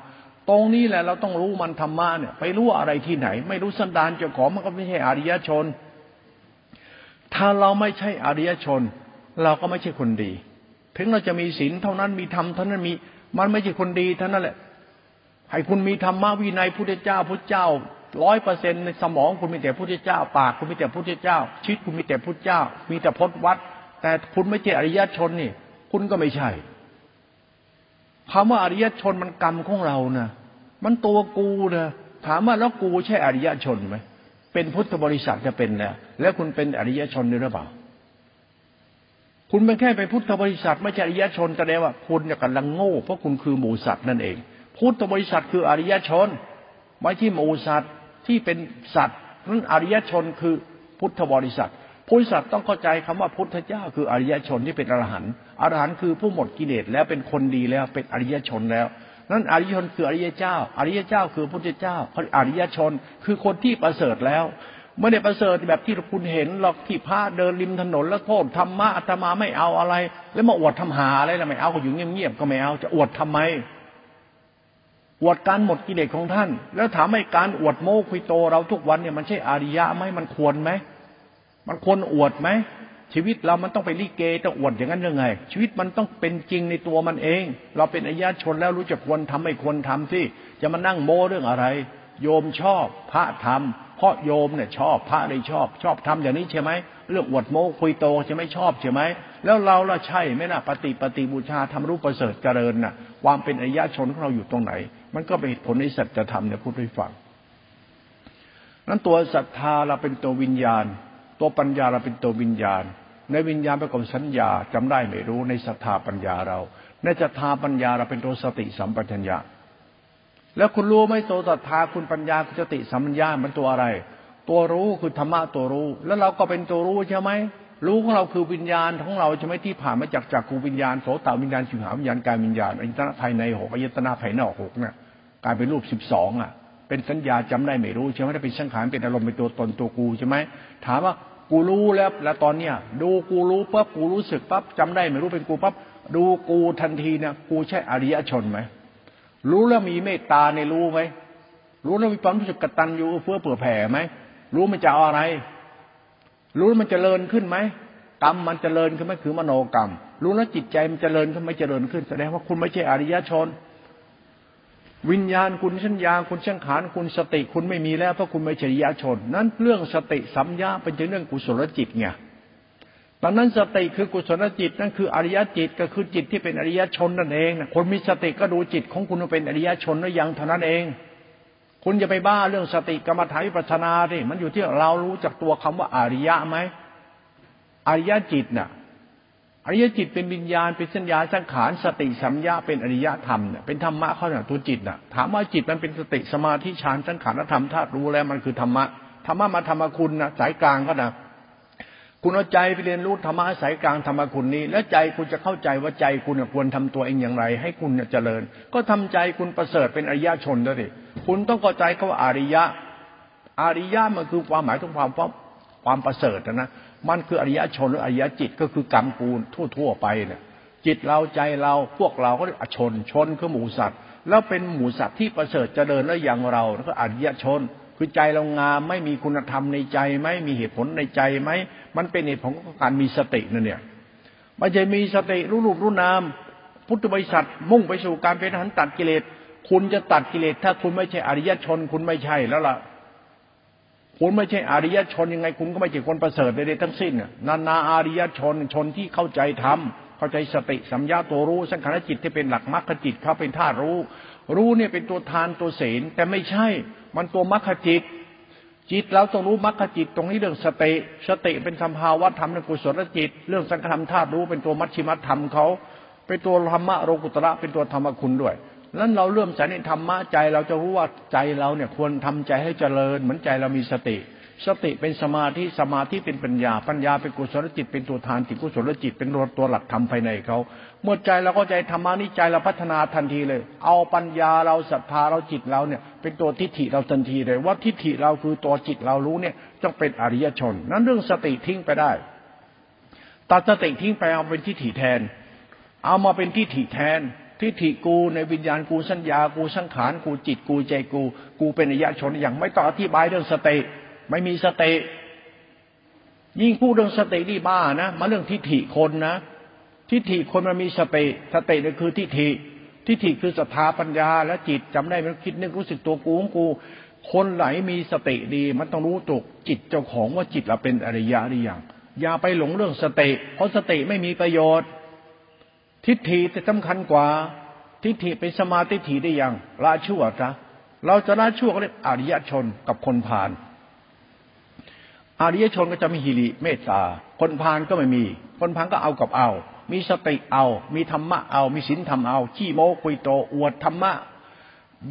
ตรงนี้แหละเราต้องรู้มันธรรมะเนี่ย ไปรู้อะไรที่ไหน ไม่รู้สันดานเจ้าของมันก็ไม่ใช่อริยชน ถ้าเราไม่ใช่อริยชน เราก็ไม่ใช่คนดี ถึงเราจะมีศีลเท่านั้นมีธรรมเท่านั้นมี มันไม่ใช่คนดีเท่านั้นแหละ ให้คุณมีธรรมะวินัยพุทธเจ้าพุทธเจ้าร้อยเปอร์เซ็นในสมองคุณมีแต่พุทธเจ้า ปากคุณมีแต่พุทธเจ้าชีวิตคุณมีแต่พุทธเจ้า มีแต่พจนวัด แต่คุณไม่ใช่อริยชนนี่ คุณก็ไม่ใช่คำว่าอริยชนมันกรรมของเรานะมันตัวกูนะถามว่าแล้วกูใช่อริยชนไหมเป็นพุทธบริษัทจะเป็นแล้วแล้วคุณเป็นอริยชนหรือเปล่า คุณเป็นแค่เป็นพุทธบริษัทไม่ใช่อริยชนแสดงว่าคุณกำลังโง่เพราะคุณคือหมูสัตว์นั่นเอง พุทธบริษัทคืออริยชนไม่ใช่หมูสัตว์ที่เป็นสัตว์นั้นอริยชนคือพุทธบริษัท พุทธสัตว์ต้องเข้าใจคำว่าพุทธเจ้า คืออริยชนที่เป็นอรหันต์อรหันต์คือผู้หมดกิเลสแล้วเป็นคนดีแล้วเป็นอริยชนแล้วนั้นอริยชนคืออริยเจ้า อริยเจ้าคือพุทธเจ้าอริยชนคือคนที่ประเสริฐแล้วไม่ได้ประเสริฐแบบที่คุณเห็นหรอกที่พระเดินริมถนนแล้วโทษธรรมะอาตมาไม่เอาอะไร แล้วมาอวดทำหาอะไรล่ะไม่เอาก็อยู่เงียบๆก็ไม่เอาจะอวดทำไม อวดการหมดกิเลสของท่าน แล้วถามให้การอวดโม้คุยโตเราทุกวันเนี่ยมันใช่อาริยะไหมมันควรไหม มันควรอวดไหมชีวิตเรามันต้องไปลิเกต้องอวดอย่างนั้นยังไง ชีวิตมันต้องเป็นจริงในตัวมันเอง เราเป็นอายาชนแล้วรู้จักควรทำไม่ควรทำสิจะมานั่งโม้เรื่องอะไร โยมชอบพระทำเพราะโยมเนี่ยชอบพระเลยชอบ ชอบทำอย่างนี้ใช่ไหมเรื่องอวดโม้คุยโตจะไม่ชอบใช่ไหมแล้วเราล่ะใช่ไหมนะปฏิปฏิบูชาทำรูปประเสริฐเจริญน่ะ ความเป็นอายาชนของเราอยู่ตรงไหน มันก็เป็นผลในสัจธรรมเนี่ยพูดให้ฟังนั้นตัวศรัทธาเราเป็นตัววิญญาณ ตัวปัญญาเราเป็นตัววิญญาณ ในวิญญาณประกอบสัญญาจำได้ไม่รู้ในศรัทธาปัญญาเรา ในศรัทธาปัญญาเราเป็นตัวสติสัมปชัญญะแล้วคุณรู้ไหมตัวศรัทธาคุณปัญญาคุณสติสัมปชัญญะมันตัวอะไร ตัวรู้คือธรรมะตัวรู้ แล้วเราก็เป็นตัวรู้ใช่ไหมรู้ของเราคือวิญญาณของเราใช่ไหมที่ผ่านมาจากจากกูวิญญาณโสตวิญญาณชิวหาวิญญาณกายวิญญาณอายตนะภายในหกอายตนะภายนอกหกเนี่ยกลายเป็นรูปสิบสองอะ เป็นสัญญาจำได้ไม่รู้ใช่ไหมถ้าเป็นสังขารเป็นอารมณ์เป็นตัวตนตัวกูใช่ไหมถามว่ากูรู้แล้ว แล้วตอนเนี้ยดูกูรู้ปั๊บกูรู้สึกปั๊บจำได้ไม่รู้เป็นกูปั๊บดูกูทันทีเนี่ยกูใช่อริยชนไหมรู้แล้วมีเมตตาในรู้ไหมรู้แล้วมีความรู้สึกกตัญญูเพื่อเผื่อแผ่ไหมรู้มันจะเอาอะไร รู้มันจะเจริญขึ้นไหมกรรมมันจเจริญขึ้นไหมคือมโนกรรม รู้แล้วจิตใจมันจเจริญขึ้นไหมเจริญขึ้น แสดงว่าคุณไม่ใช่อริยชน วิญญาณคุณชัญญาคุณช่างขานคุณสติคุณไม่มีแล้วเพราะคุณไม่ใช่ยชน นั้นเรื่องสติสัมยาเป็นเรื่องกุศลจิตไงตอนนั้นสติคือกุศลจิตนั่นคืออริยจิตก็คือจิตที่เป็นอริยชนนั่นเองคนมีสติก็ดูจิตของคุณเป็นอริยชนหรือยังเท่านั้นเอง คุณจะไปบ้าเรื่องสติกรรมฐานวิปัสนาดิมันอยู่ที่เรารู้จักตัวคำว่าอริยะไหมอริยจิตน่ะ อริยจิตเป็นวิญญาณเป็นสัญญาสังขารสติสัมยาเป็นอริยธรรมเนี่ยเป็นธรรมะเขาเนี่ยตัวจิตน่ะถามว่าจิตมันเป็นสติสมาธิฌานสังขารธรรมธาตุรู้แล้วมันคือธรรมะธรรมะมาธรรมคุณนะสายกลางก็นะคุณเอาใจไปเรียนรู้ธรรมะสายกลางธรรมคุณนี้ แล้วใจคุณจะเข้าใจว่าใจคุณควรทำตัวเองอย่างไร ให้คุณเจริญ ก็ทำใจคุณประเสริฐเป็นอริยชนด้วยดิคุณต้องเข้าใจเขาว่าอริยะอริยะมันคือความหมายของความ ความประเสริฐนะ มันคืออริยชนหรืออริยจิตก็คือกรรมกูลทั่ว ๆ ไปเนี่ยจิตเราใจเราพวกเราก็เรียกชนชนคือหมูสัตว์ แล้วเป็นหมูสัตว์ที่ประเสริฐจะเดินแล้วอย่างเราแล้วก็อริยชน คือใจเรางามไม่มีคุณธรรมในใจไหมมีเหตุผลในใจไหมมันเป็นเหตุผลของการมีสตินั่นเนี่ยมันจะมีสติรู้รูปรู้นาม พุทธบริษัทมุ่งไปสู่การเป็นหันตัดกิเลสคุณจะตัดกิเลสถ้าคุณไม่ใช่อริยชนคุณไม่ใช่แล้วล่ะ คุณไม่ใช่อริยชนยังไง คุณก็ไม่ใช่คนประเสริฐใดๆทั้งสิ้นนานาอาริยชนชนที่เข้าใจธรรมเข้าใจสติสัมยาตัวรู้ สังขารจิตที่เป็นหลักมรรคจิตเขาเป็นธาตุรู้ รู้เนี่ยเป็นตัวทานตัวศีลแต่ไม่ใช่มันตัวมรรคจิต จิตเราต้องรู้มรรคจิต ตรงนี้เรื่องสติสติเป็นสัมภาวะธรรมในกุศลจิต เรื่องสังขารธาตุรู้เป็นตัวมัชชิมัธรรมเขาเป็นตัวธรรมะโรกุตระเป็นตัวธรรมคุณด้วย นั้นเราเริ่มจากในธรรมะใจเราจะรู้ว่าใจเราเนี่ยควรทำใจให้เจริญ เหมือนใจเรามีสติ สติเป็นสมาธิสมาธิเป็นปัญญา ปัญญาเป็นกุศลจิต เป็นตัวทานจิตกุศลจิตเป็นตัวหลักธรรมภายในเขาเมื่อใจเราก็ใจธรรมานิใจเราพัฒนาทันทีเลย เอาปัญญาเราศรัทธาเราจิตเราเนี่ย เป็นตัวทิฏฐิเราทันทีเลยว่าทิฏฐิเราคือตัวจิตเรารู้เนี่ยต้องเป็นอริยชน นั้นเรื่องสติทิ้งไปได้ตัดสติทิ้งไปเอาเป็นทิฏฐิแทน เอามาเป็นทิฏฐิแทน ทิฏฐิกูในวิญญาณกูสัญญากูสังขารกูจิตกูใจกู กูเป็นอริยชนอย่างไม่ต้องอธิบายเรื่องสติ ไม่มีสติยิ่งพูดเรื่องสตินี่บ้านะมาเรื่องทิฏฐิคนนะทิฏฐิคนมันมีสติสตินั่นคือทิฏฐิทิฏฐิคือศรัทธาปัญญาและจิตจำได้มันคิดนึกรู้สึกตัวกูของกู คนไหนมีสติดี มันต้องรู้ตกจิตเจ้าของว่าจิตเราเป็นอริยะหรือยังอย่าไปหลงเรื่องสติ เพราะสติไม่มีประโยชน์ ทิฏฐิจะสำคัญกว่า ทิฏฐิเป็นสมาธิฏฐิได้ยังละชั่วจ้ะเราจะละชั่วก็เรียกอริยชนกับคนผ่าน อริยชนก็จะมีหิริเมตตา คนพานก็ไม่มี คนพานก็เอากับเอา มีสติเอา มีธรรมะเอา มีศีลธรรมเอา ขี้โม้คุยโตอวดธรรมะ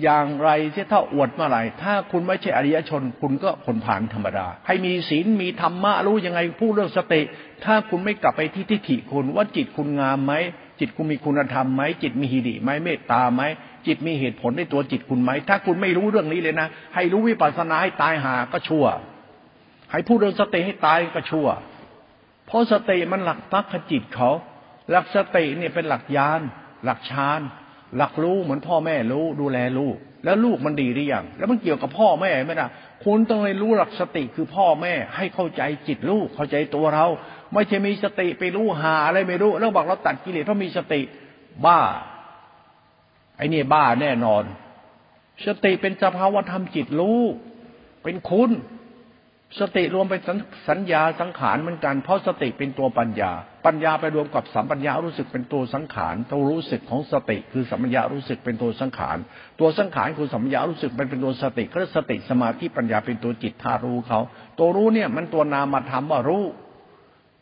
อย่างไรที่ถ้าอวดเมื่อไหร่ ถ้าคุณไม่ใช่อริยชน คุณก็คนผ่านธรรมดา ให้มีศีล มีธรรมะรู้ยังไง พูดเรื่องสติ ถ้าคุณไม่กลับไปที่ทิฏฐิคุณว่าจิตคุณงามไหม จิตคุณมีคุณธรรมไหมจิตมีหิริไหมเมตตาไหมจิตมีเหตุผลในตัวจิตคุณไหมถ้าคุณไม่รู้เรื่องนี้เลยนะ ให้รู้วิปัสสนาให้ตายหาก็ชั่ว ให้พูดเรื่องสติให้ตายก็ชั่ว เพราะสติมันหลักตักขจิตเขา หลักสติเนี่ยเป็นหลักยานหลักฌานหลักรู้เหมือนพ่อแม่รู้ดูแลลูก แล้วลูกมันดีหรือยังแล้วมันเกี่ยวกับพ่อแม่ไหมนะคุณต้องเลยรู้หลักสติคือพ่อแม่ให้เข้าใจจิตลูกเข้าใจตัวเรา ไม่ใช่มีสติไปรู้หาอะไรไม่รู้ แล้วบอกเราตัดกิเลสเพราะมีสติ บ้า ไอ้นี่บ้าแน่นอน สติเป็นสภาวะธรรมจิตรู้เป็นคุณ สติรวมเป็นสัญญาสังขารเหมือนกันเพราะสติเป็นตัวปัญญา ปัญญาไปรวมกับสัมปัญญารู้สึกเป็นตัวสังขารตัวรู้สึกของสติ คือสัมปัญญารู้สึกเป็นตัวสังขารตัวสังขารคือสัมปัญญารู้สึกเป็นเป็นตัวสติก็สติสมาธิปัญญาเป็นตัวจิตธารู้เขาตัวรู้เนี่ยมันตัวนามธรรมว่ารู้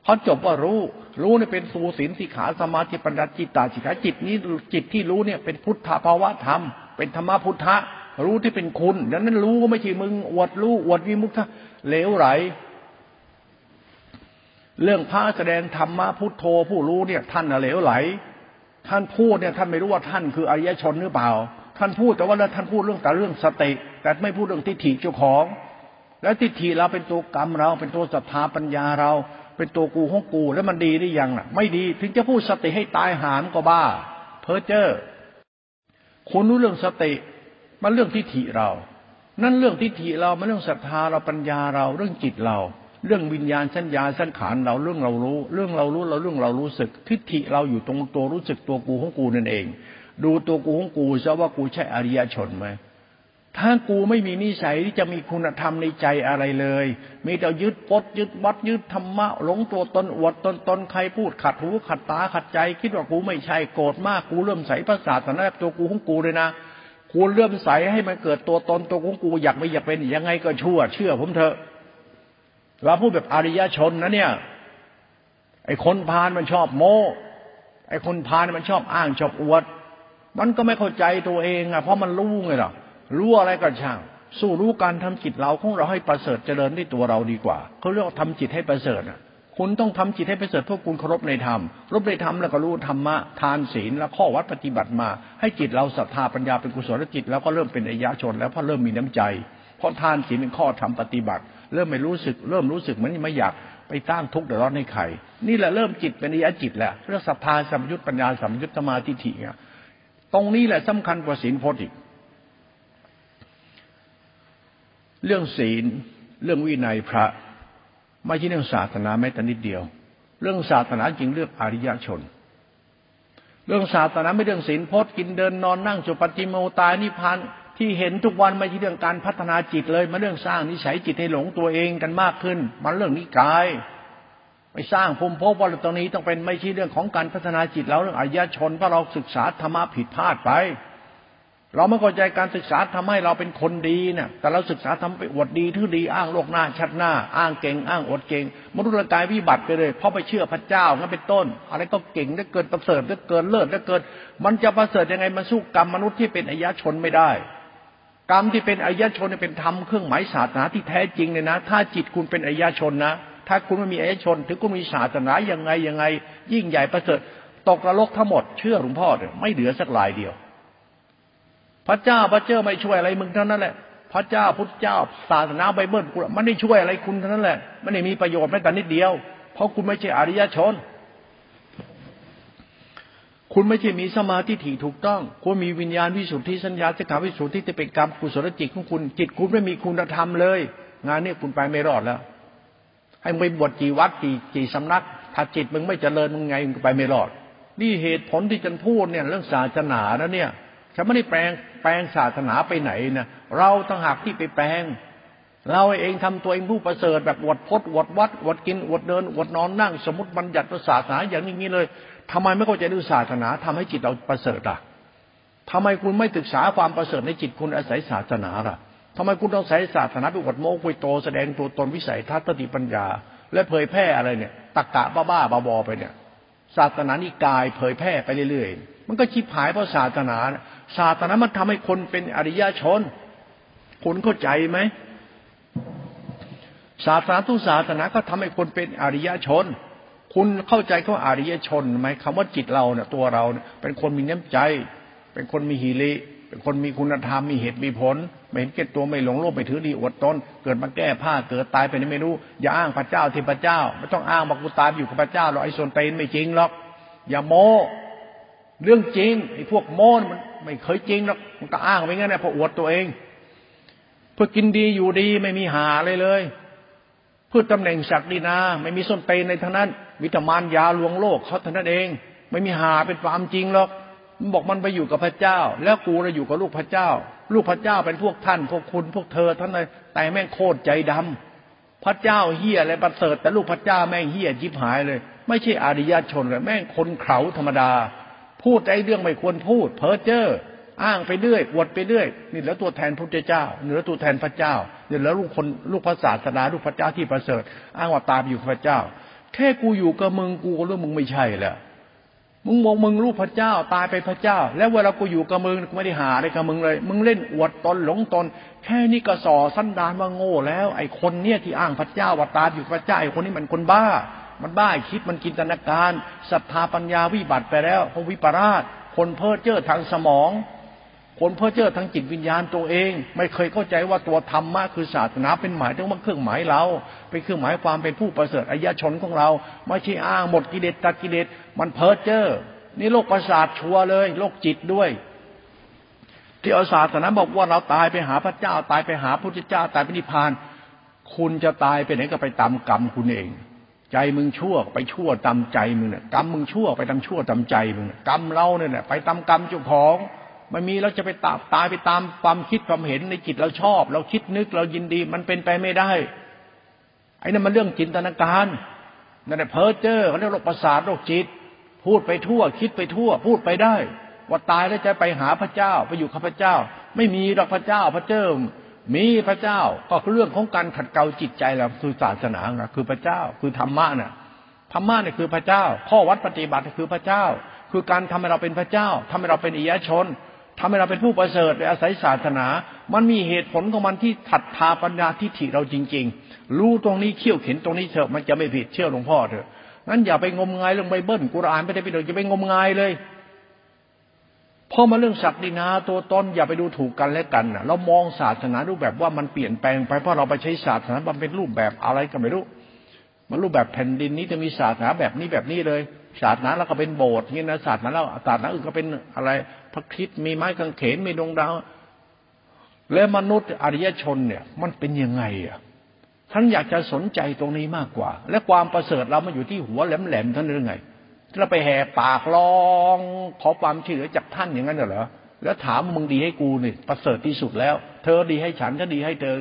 เขาจบว่ารู้ รู้เนี่ยเป็นสูสินสิขาสมาธิปัญญาจิตตาจิตขาจิตนี้จิตที่รู้เนี่ยเป็นพุทธภาวะธรรม เป็นธรรมพุทธะ รู้ที่เป็นคุณดังนั้นรู้ก็ไม่ใช่มึงอวดรู้อวดวิมุตตะเหลวไหลเรื่องพระแสดงธรรมะพุทโธผู้รู้เนี่ยท่านเหลวไหล ท่านพูดเนี่ยท่านไม่รู้ว่าท่านคืออริยชนหรือเปล่า ท่านพูดแต่ว่าท่านพูดเรื่องแต่เรื่องสติ แต่ไม่พูดเรื่องทิฏฐิเจ้าของ แล้วทิฏฐิเราเป็นตัวกรรมเราเป็นตัวศรัทธาปัญญาเรา เป็นตัวกูของกู แล้วมันดีได้ยังล่ะ ไม่ดี ถึงจะพูดสติให้ตายหามก็บ้า เพ้อเจ้อคุณรู้เรื่องสติมันเรื่องทิฏฐิเรา นั่นเรื่องทิฏฐิเรา มันเรื่องศรัทธาเราปัญญาเรา เรื่องจิตเรา เรื่องวิญญาณสัญญาสังขารเราเรื่องเรารู้ เรื่องเรารู้เราเรื่องเรารู้สึก ทิฏฐิเราอยู่ตรงตัวรู้สึกตัวกูของกูนั่นเอง ดูตัวกูของกูซะว่ากูใช่อริยชนไหม ถ้ากูไม่มีนิสัยที่จะมีคุณธรรมในใจอะไรเลย มีแต่ยึดปดยึดวัดยึดธรรมะหลงตัวตนอวดตนตนใครพูดขัดหูขัดตาขัดใจ คิดว่ากูไม่ใช่โกรธมากกูเริ่มใส่ภาษาสนาตัวกูของกูเลยนะคุณเลื่มใส่ให้มันเกิดตัวตนตัวของกูอยากไม่อยากเป็นยังไงก็ชั่ว เชื่อผมเถอะเราพูดแบบอริยชนนะเนี่ย ไอ้คนพานมันชอบโม้ไอ้คนพานมันชอบอ้างชอบอวด มันก็ไม่เข้าใจตัวเองอะเพราะมันรู้ไงล่ะ รู้อะไรก็ช่าง สู้รู้การทำจิตเราของเราให้ประเสริฐเจริญที่ตัวเราดีกว่าเขาเรียกว่าทำจิตให้ประเสริฐอะคุณต้องทำจิตให้ประเสริฐเพื่อคุณเคารพในธรรมรบในธรรมแล้วก็รู้ธรรมะทานศีลและข้อวัดปฏิบัติมา ให้จิตเราศรัทธาปัญญาเป็นกุศลจิต แล้วก็เริ่มเป็นอายะชน แล้วพอเริ่มมีน้ำใจเพราะทานศีลเป็นข้อธรรมปฏิบัติ เริ่มไม่รู้สึก เริ่มรู้สึกเหมือนไม่อยากไปตั้งทุกข์เดือดร้อนให้ใครนี่แหละเริ่มจิตเป็นอายะจิตแหละเรื่องศรัทธาสัมยุตปัญญาสัมยุตสมาธิฐิตรงนี้แหละสำคัญกว่าศีลพจน์อีก เรื่องศีล เรื่องวินัยพระ ไม่ใช่เรื่องศาสนาแม้แต่นิดเดียว เรื่องศาสนาจริงเรื่องอริยชน เรื่องศาสนาไม่เรื่องศีลพจน์กินเดินนอนนั่งจุปฏิโมตายนิพพานที่เห็นทุกวันไม่ใช่เรื่องการพัฒนาจิตเลยมาเรื่องสร้างนิสัยจิตให้หลงตัวเองกันมากขึ้น มันเรื่องนิกายไปสร้างภูมิภพว่าตรงนี้ต้องเป็นไม่ใช่เรื่องของการพัฒนาจิตแล้วเรื่องอริยชนเพราะเราศึกษาธรรมะผิดพลาดไป เราไม่เข้าใจการศึกษาทำให้เราเป็นคนดีเนี่ยแต่เราศึกษาทำไปอวดดีทื่อดีอ้างโลกหน้าชัดหน้า อ้างเก่ง อ้างอวดเก่งมนุษย์กายวิบัติไปเลย เพราะไปเชื่อพระเจ้างั้นเป็นต้น อะไรก็เก่งได้เกินประเสริฐได้เกินเลิศได้เกิน มันจะประเสริฐยังไงมันสู้กรรมมนุษย์ที่เป็นอายชนไม่ได้ กรรมที่เป็นอายชนเป็นธรรมเครื่องหมายศาสนาที่แท้จริงเลยนะ ถ้าจิตคุณเป็นอายชนนะ ถ้าคุณไม่มีอายชน ถึงคุณมีศาสนายังไงยังไง ยิ่งใหญ่ประเสริฐตกนรกทั้งหมด เชื่อหลวงพ่อเลยไม่เหลือสักลายเดียว พระเจ้าพระเจ้าไม่ช่วยอะไรมึงเท่านั้นแหละพระเจ้าพุทธเจ้าศาสนาไบเบิลคุณมันไม่ช่วยอะไรคุณเท่านั้นแหละไม่ได้มีประโยชน์แม้แต่นิดเดียว เพราะคุณไม่ใช่อริยชน คุณไม่ใช่มีสมาธิถี่ถูกต้อง คุณมีวิญญาณวิสุทธิสัญญาสิกขาวิสุทธิที่เป็นกรรมกุศลจิตของคุณ จิตคุณไม่มีคุณธรรมเลย งานนี้คุณไปไม่รอดแล้ว ให้มึงไปบวชกี่วัดกี่กี่สำนัก ถ้าจิตมึงไม่เจริญมึงไงมึงไปไม่รอด นี่เหตุผลที่ฉันพูดเนี่ยเรื่องศาสนานะเนี่ย ฉันไม่ได้แปลงแปลงศาสนาไปไหนนะเราต้องหักที่ไปแปลง เราเองทำตัวเองผู้ประเสริฐแบบอวดพจน์อวดวัดอวดกินอวดเดินอวดนอนนั่ง สมมติบัญญัติศาสนาอย่างนี้เลยทำไมไม่เข้าใจดูศาสนาทำให้จิตเราประเสริฐอะทำไมคุณไม่ศึกษาความประเสริฐในจิตคุณอาศัยศาสนาล่ะทำไมคุณต้องใช้ศาสนาไปอวดโม้คุยโตแสดงตัวตนวิสัยทัศน์ติปัญญา และเผยแพร่อะไรเนี่ยตักกะบ้าบ้าบอไปเนี่ย ศาสนานี่กายเผยแพร่ไปเรื่อยๆ มันก็ชิบหายเพราะศาสนา ศาสนามันทำให้คนเป็นอริยชนคุณเข้าใจไหมศาสนาทุกศาสนาก็ทำให้คนเป็นอริยชน คุณเข้าใจเขาอริยชนไหมคำว่าจิตเราเนี่ยตัวเราเนี่ยเป็นคนมีน้ำใจ เป็นคนมีหิริเป็นคนมีคุณธรรมมีเหตุมีผล ไม่เห็นเก็บตัวไม่หลงโลภไม่ถือดีอวดตนเกิดมาแก้ผ้าเกิดตายไปนี่ไม่รู้อย่าอ้างพระเจ้าที่พระเจ้า ไม่ต้องอ้างบอกกูตายอยู่กับพระเจ้าหรอกไอ้ส่วนเตนไม่จริงหรอกอย่าโมเรื่องจริงไอ้พวกโม้มัน ไม่เคยจริงหรอกมันก็อ้างไปงั้นแหละพออวดตัวเอง เพื่อกินดีอยู่ดีไม่มีหาเลยเลยเพื่อตำแหน่งศักดินา ไม่มีส้นเตนในทั้งนั้น วิตามานยาลวงโลกเขาเท่านั้นเอง ไม่มีหาเป็นความจริงหรอกมันบอกมันไปอยู่กับพระเจ้า แล้วกูเราอยู่กับลูกพระเจ้า ลูกพระเจ้าเป็นพวกท่าน พวกคุณพวกเธอท่านเลยแต่แม่งโคตรใจดำพระเจ้าเฮียอะไรประเสริฐแต่ลูกพระเจ้าแม่งเฮียจิบหายเลย ไม่ใช่อริยชนเลยแม่งคนเขาธรรมดา พูดไอ้เรื่องไม่ควรพูด เพ้อเจ้ออ้างไปเรื่อยอวดไปเรื่อยนี่แล้วตัวแทนพระเจ้านี่แล้วตัวแทนพระเจ้าเนี่แล้วลูกคนลูกพระศาสนาลูกพระเจ้าที่ประเสริฐ อ้างว่าตามอยู่พระเจ้า แค่กูอยู่กับมึงกูก็รู้มึงไม่ใช่แล้วมึงมองมึงรูปพระเจ้าตายไปพระเจ้า แล้วเวลากูอยู่กับมึงไม่ได้หาอะไรกับมึงเลย มึงเล่นอวดตนหลงตน แค่นี้ก็ส่อสั้นดานว่าโง่แล้ว ไอ้คนเนี่ยที่อ้างพระเจ้าว่าตายอยู่พระเจ้าไอ้คนนี้มันคนบ้า มันบ้าคิดมันกินตนาการศรัทธาปัญญาวิบัติไปแล้วเพราะวิปราช คนเพ้อเจ้อทางสมอง คนเพ้อเจ้อทั้งจิตวิญญาณตัวเอง ไม่เคยเข้าใจว่าตัวธรรมะคือศาสนาเป็นหมายถึงว่าเครื่องหมายเรา เป็นเครื่องหมายความเป็นผู้ประเสริฐอายชนของเรา ไม่ใช่อ้างหมดกิเลสตัดกิเลสมันเพ้อเจ้อนี่โรคประสาทชัวเลยโรคจิตด้วยที่อาศาสนาบอกว่าเราตายไปหาพระเจ้า ตายไปหาพระพุทธเจ้าตายไปนิพพาน คุณจะตายไปไหนก็ไปตามกรรมคุณเอง ใจมึงชั่วไปชั่วตามใจมึงเนี่ยกรรมมึงชั่วไปตามชั่วตามใจมึงกรรมเราเนี่ยไปตามกรรมเจ้าของไม่มีเราจะไปตาตายไปตามความคิดความเห็นในจิตเราชอบ เราคิดนึกเรายินดีมันเป็นไปไม่ได้ ไอ้นั่นมันเรื่องจินตนาการนั่นแหละเพ้อเจ้อเขาเรียกโรคประสาทโรคจิต พูดไปทั่ว คิดไปทั่ว พูดไปได้ ว่าตายแล้วจะไปหาพระเจ้า ไปอยู่กับพระเจ้า ไม่มีหรอกพระเจ้าพระเจ้า มีพระเจ้าก็คือเรื่องของการขัดเกลาจิตใจเราคือศาสนาคือพระเจ้า คือธรรมะน่ะธรรมะเนี่ยคือพระเจ้า ข้อวัดปฏิบัติคือพระเจ้า คือการทำให้เราเป็นพระเจ้าทำให้เราเป็นอิยชนทำให้เราเป็นผู้ประเสริฐในอาศัยศาสนา มันมีเหตุผลของมันที่ถัดทาปัญญาทิฏฐิเราจริง ๆ รู้ตรงนี้เขี่ยวเข็นตรงนี้เถอะมันจะไม่ผิดเชื่อหลวงพ่อเถอะงั้นอย่าไปงมงายเรื่องไบเบิลกุรอานไม่ได้ไปเลยอย่าไปงมงายเลย พอมาเรื่องศักดินาตัวตนอย่าไปดูถูกกันและกันนะเรามองศาสนารูปแบบว่ามันเปลี่ยนแปลงไปเพราะเราไปใช้ศาสนามันเป็นรูปแบบอะไรก็ไม่รู้ มันรูปแบบแผ่นดินนี้จะมีศาสนาแบบนี้แบบนี้เลย ศาสนาแล้วก็เป็นโบสถ์นี่นะศาสนาแล้วศาสนาอื่นก็เป็นอะไรพระคิดมีไม้กางเขนมีดวงดาว แล้วมนุษย์อริยชนเนี่ย มันเป็นยังไงอะท่านอยากจะสนใจตรงนี้มากกว่า และความประเสริฐเรามาอยู่ที่หัวแหลมๆท่านหรือไง เราไปแห่ปากร้องขอความช่วยเหลือจากท่านอย่างนั้นเหรอแล้วถามมึงดีให้กูนี่ประเสริฐที่สุดแล้ว เธอดีให้ฉันฉันดีให้เธอ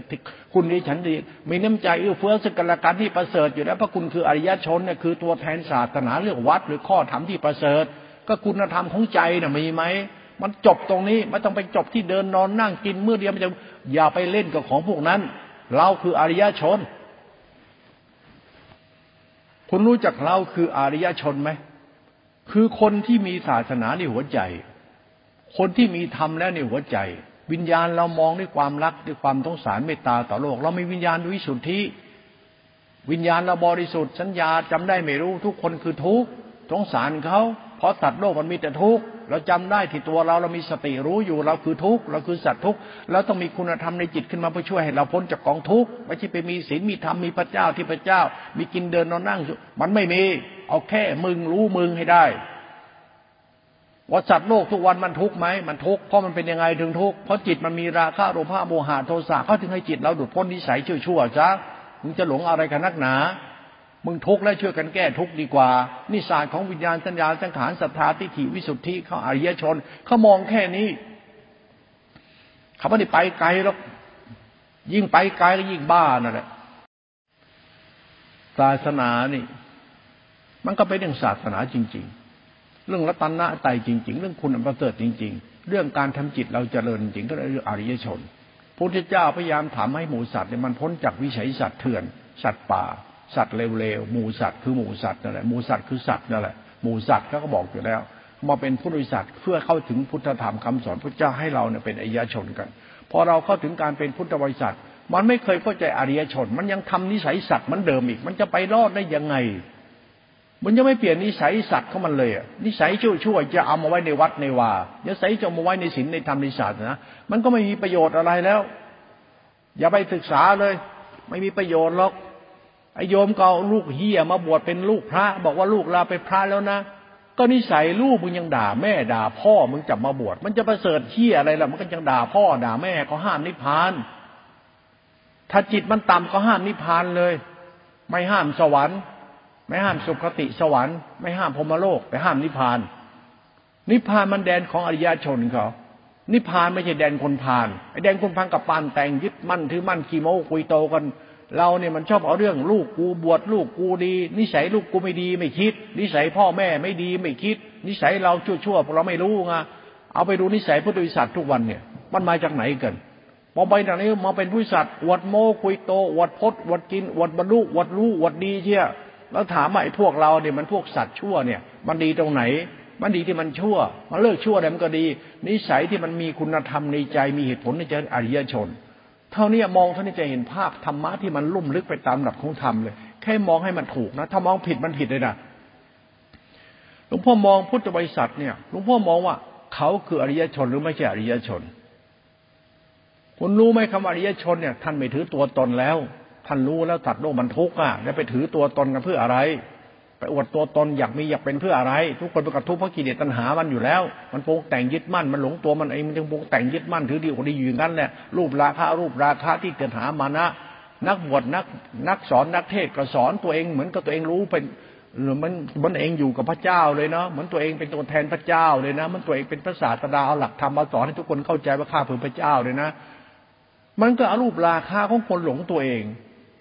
คุณดีฉันดีมีน้ำใจเอื้อเฟื้อซึ่งกันละกันที่ประเสริฐอยู่แล้วพระคุณคืออริยชนเนี่ยคือตัวแทนศาสนาเรื่องวัดหรือข้อธรรมที่ประเสริฐ ก็คุณธรรมของใจน่ะมีไหมมันจบตรงนี้ไม่ต้องไปจบที่เดินนอนนั่งกินเมื่อเดียวมันจะอย่าไปเล่นกับของพวกนั้น เราคืออริยชน คุณรู้จักเราคืออริยชนไหม คือคนที่มีศาสนาในหัวใจ คนที่มีธรรมแล้วในหัวใจ วิญญาณเรามองด้วยความรักด้วยความสงสารเมตตาต่อโลก เรามีวิญญาณด้วิสุทธิ วิญญาณเราบริสุทธิ์สัญญาจำได้ไม่รู้ ทุกคนคือทุกข์สงสารเขาเพราะสัตว์โลกมันมีแต่ทุกข์ เราจำได้ที่ตัวเราเรามีสติรู้อยู่เราคือทุกข์เราคือสัตว์ทุกข์แล้วต้องมีคุณธรรมในจิตขึ้นมาเพื่อช่วยให้เราพ้นจากกองทุกข์ไม่ใช่ไปมีศีลมีธรรมมีพระเจ้าที่พระเจ้า มีกินเดินนอนนั่ง มันไม่มีเอาแค่มึงรู้มึงให้ได้
ว่าสัตว์โลกทุกวันมันทุกข์ไหมมันทุกข์เพราะมันเป็นยังไงถึงทุกข์เพราะจิตมันมีราคะโลภะโมหะโทสะเขาถึงให้จิตเราดุดพ้นนิสัยชั่วๆจ้ะมึงจะหลงอะไรกันนักหนา มึงทุกข์แล้วช่วยกันแก้ทุกข์ดีกว่านี่ศาสตร์ของวิญญาณสัญญาสังขารศรัทธาทิฏฐิวิสุทธิเขาอริยชนเขามองแค่นี้เขาไม่ได้ไปไกลหรอกยิ่งไปไกลก็ยิ่งบ้านั่นแหละศาสนานี่ มันก็เป็นเรื่องศาสนาจริง ๆ เรื่องรัตนะไตจริง ๆ เรื่องคุณประเสริฐจริง ๆ เรื่องการทำจิตเราเจริญจริงก็เรื่องอริยชนพระพุทธเจ้าพยายามถามให้หมูสัตว์เนี่ยมันพ้นจากวิสัยสัตว์เถื่อนสัตว์ป่า สัตว์เลวๆหมูสัตว์คือหมูสัตว์นั่นแหละหมูสัตว์คือสัตว์นั่นแหละหมูสัตว์เขาก็บอกอยู่แล้ว มาเป็นผู้บริษัทเพื่อเข้าถึงพุทธธรรมคำสอนพระเจ้าให้เราเนี่ยเป็นอริยชนกัน พอเราเข้าถึงการเป็นพุทธบริษัท มันไม่เคยเข้าใจอริยชน มันยังทำนิสัยสัตว์มันเดิมอีก มันจะไปรอดได้ยังไง มันยังไม่เปลี่ยนนิสัยสัตว์ของมันเลยอะนิสัยชั่วชั่วจะเอามาไว้ในวัดในวานิสัยจะมาไว้ในศีลในธรรมในศาสตร์นะมันก็ไม่มีประโยชน์อะไรแล้ว อย่าไปศึกษาเลย ไม่มีประโยชน์หรอก ไอโยมก็ลูกเฮียมาบวชเป็นลูกพระ บอกว่าลูกลาไปพระแล้วนะ ก็นิสัยลูกมึงยังด่าแม่ด่าพ่อมึงจับมาบวชมันจะประเสริฐเฮียอะไรล่ะมันก็ยังด่าพ่อด่าแม่เขาห้ามนิพพาน ถ้าจิตมันต่ำก็ห้ามนิพพานเลย ไม่ห้ามสวรรค์ ไม่ห้ามสุคติสวรรค์ ไม่ห้ามพรมโลกแต่ห้ามนิพพาน นิพพานมันแดนของอริยชนเขานิพพานไม่ใช่แดนคนพานไอ้แดนคนพานกับปานแต่งยึดมั่นถือมั่นขี่โม้คุยโตกัน เราเนี่ยมันชอบเอาเรื่องลูกกูบวชลูกกูดี นิสัยลูกกูไม่ดีไม่คิด นิสัยพ่อแม่ไม่ดีไม่คิด นิสัยเราชั่วๆเราไม่รู้ไงเอาไปดูนิสัยพุทธวิสัททุกวันเนี่ย มันมาจากไหนกันพอไปจากนี้มาเป็นผู้สัตว์วดโมคุยโตวดพดวดกินวดบรรลุวดรู้วดดีเชี่ยแล้วถามว่าไอ้พวกเราเนี่ยมันพวกสัตว์ชั่วเนี่ย มันดีตรงไหน มันดีที่มันชั่ว มันเลิกชั่วแล้วมันก็ดี นิสัยที่มันมีคุณธรรมในใจมีเหตุผลในใจอริยชน เท่านี้มองเท่านี้จะเห็นภาพธรรมะที่มันลุ่มลึกไปตามหลักของธรรมเลย แค่มองให้มันถูกนะ ถ้ามองผิดมันผิดเลยนะหลวงพ่อมองพุทธบริษัทเนี่ยหลวงพ่อมองว่า เขาคืออริยชนหรือไม่ใช่อริยชน คุณรู้ไหมคำอริยชนเนี่ย ท่านไม่ถือตัวตนแล้ว ท่านรู้แล้วตัดโลกมันทุกข์อะแล้วไปถือตัวตนกันเพื่ออะไร ไปอวดตัวตนอยากมีอยากเป็นเพื่ออะไร ทุกคนไปกระทุกเพราะกิเลสตัณหามันอยู่แล้ว มันโปงแต่งยึดมั่นมันหลงตัวมันเองมันจึงโปงแต่งยึดมั่นถือดีกว่าดีอยู่อย่างนั้นแหละรูปราคะรูปราคะที่เกิดหามานะ นักบวชนักนักสอนนักเทศก็สอนตัวเองเหมือนกับตัวเองรู้เป็นหรือมันมันเองอยู่กับพระเจ้าเลยเนาะเหมือนตัวเองเป็นตัวแทนพระเจ้าเลยนะ มันตัวเองเป็นพระศาสดาเอาหลักธรรมมาสอนให้ทุกคนเข้าใจว่าข้าเพื่อพระเจ้าเลยนะ มันก็อรูปราคาของคนหลงตัวเอง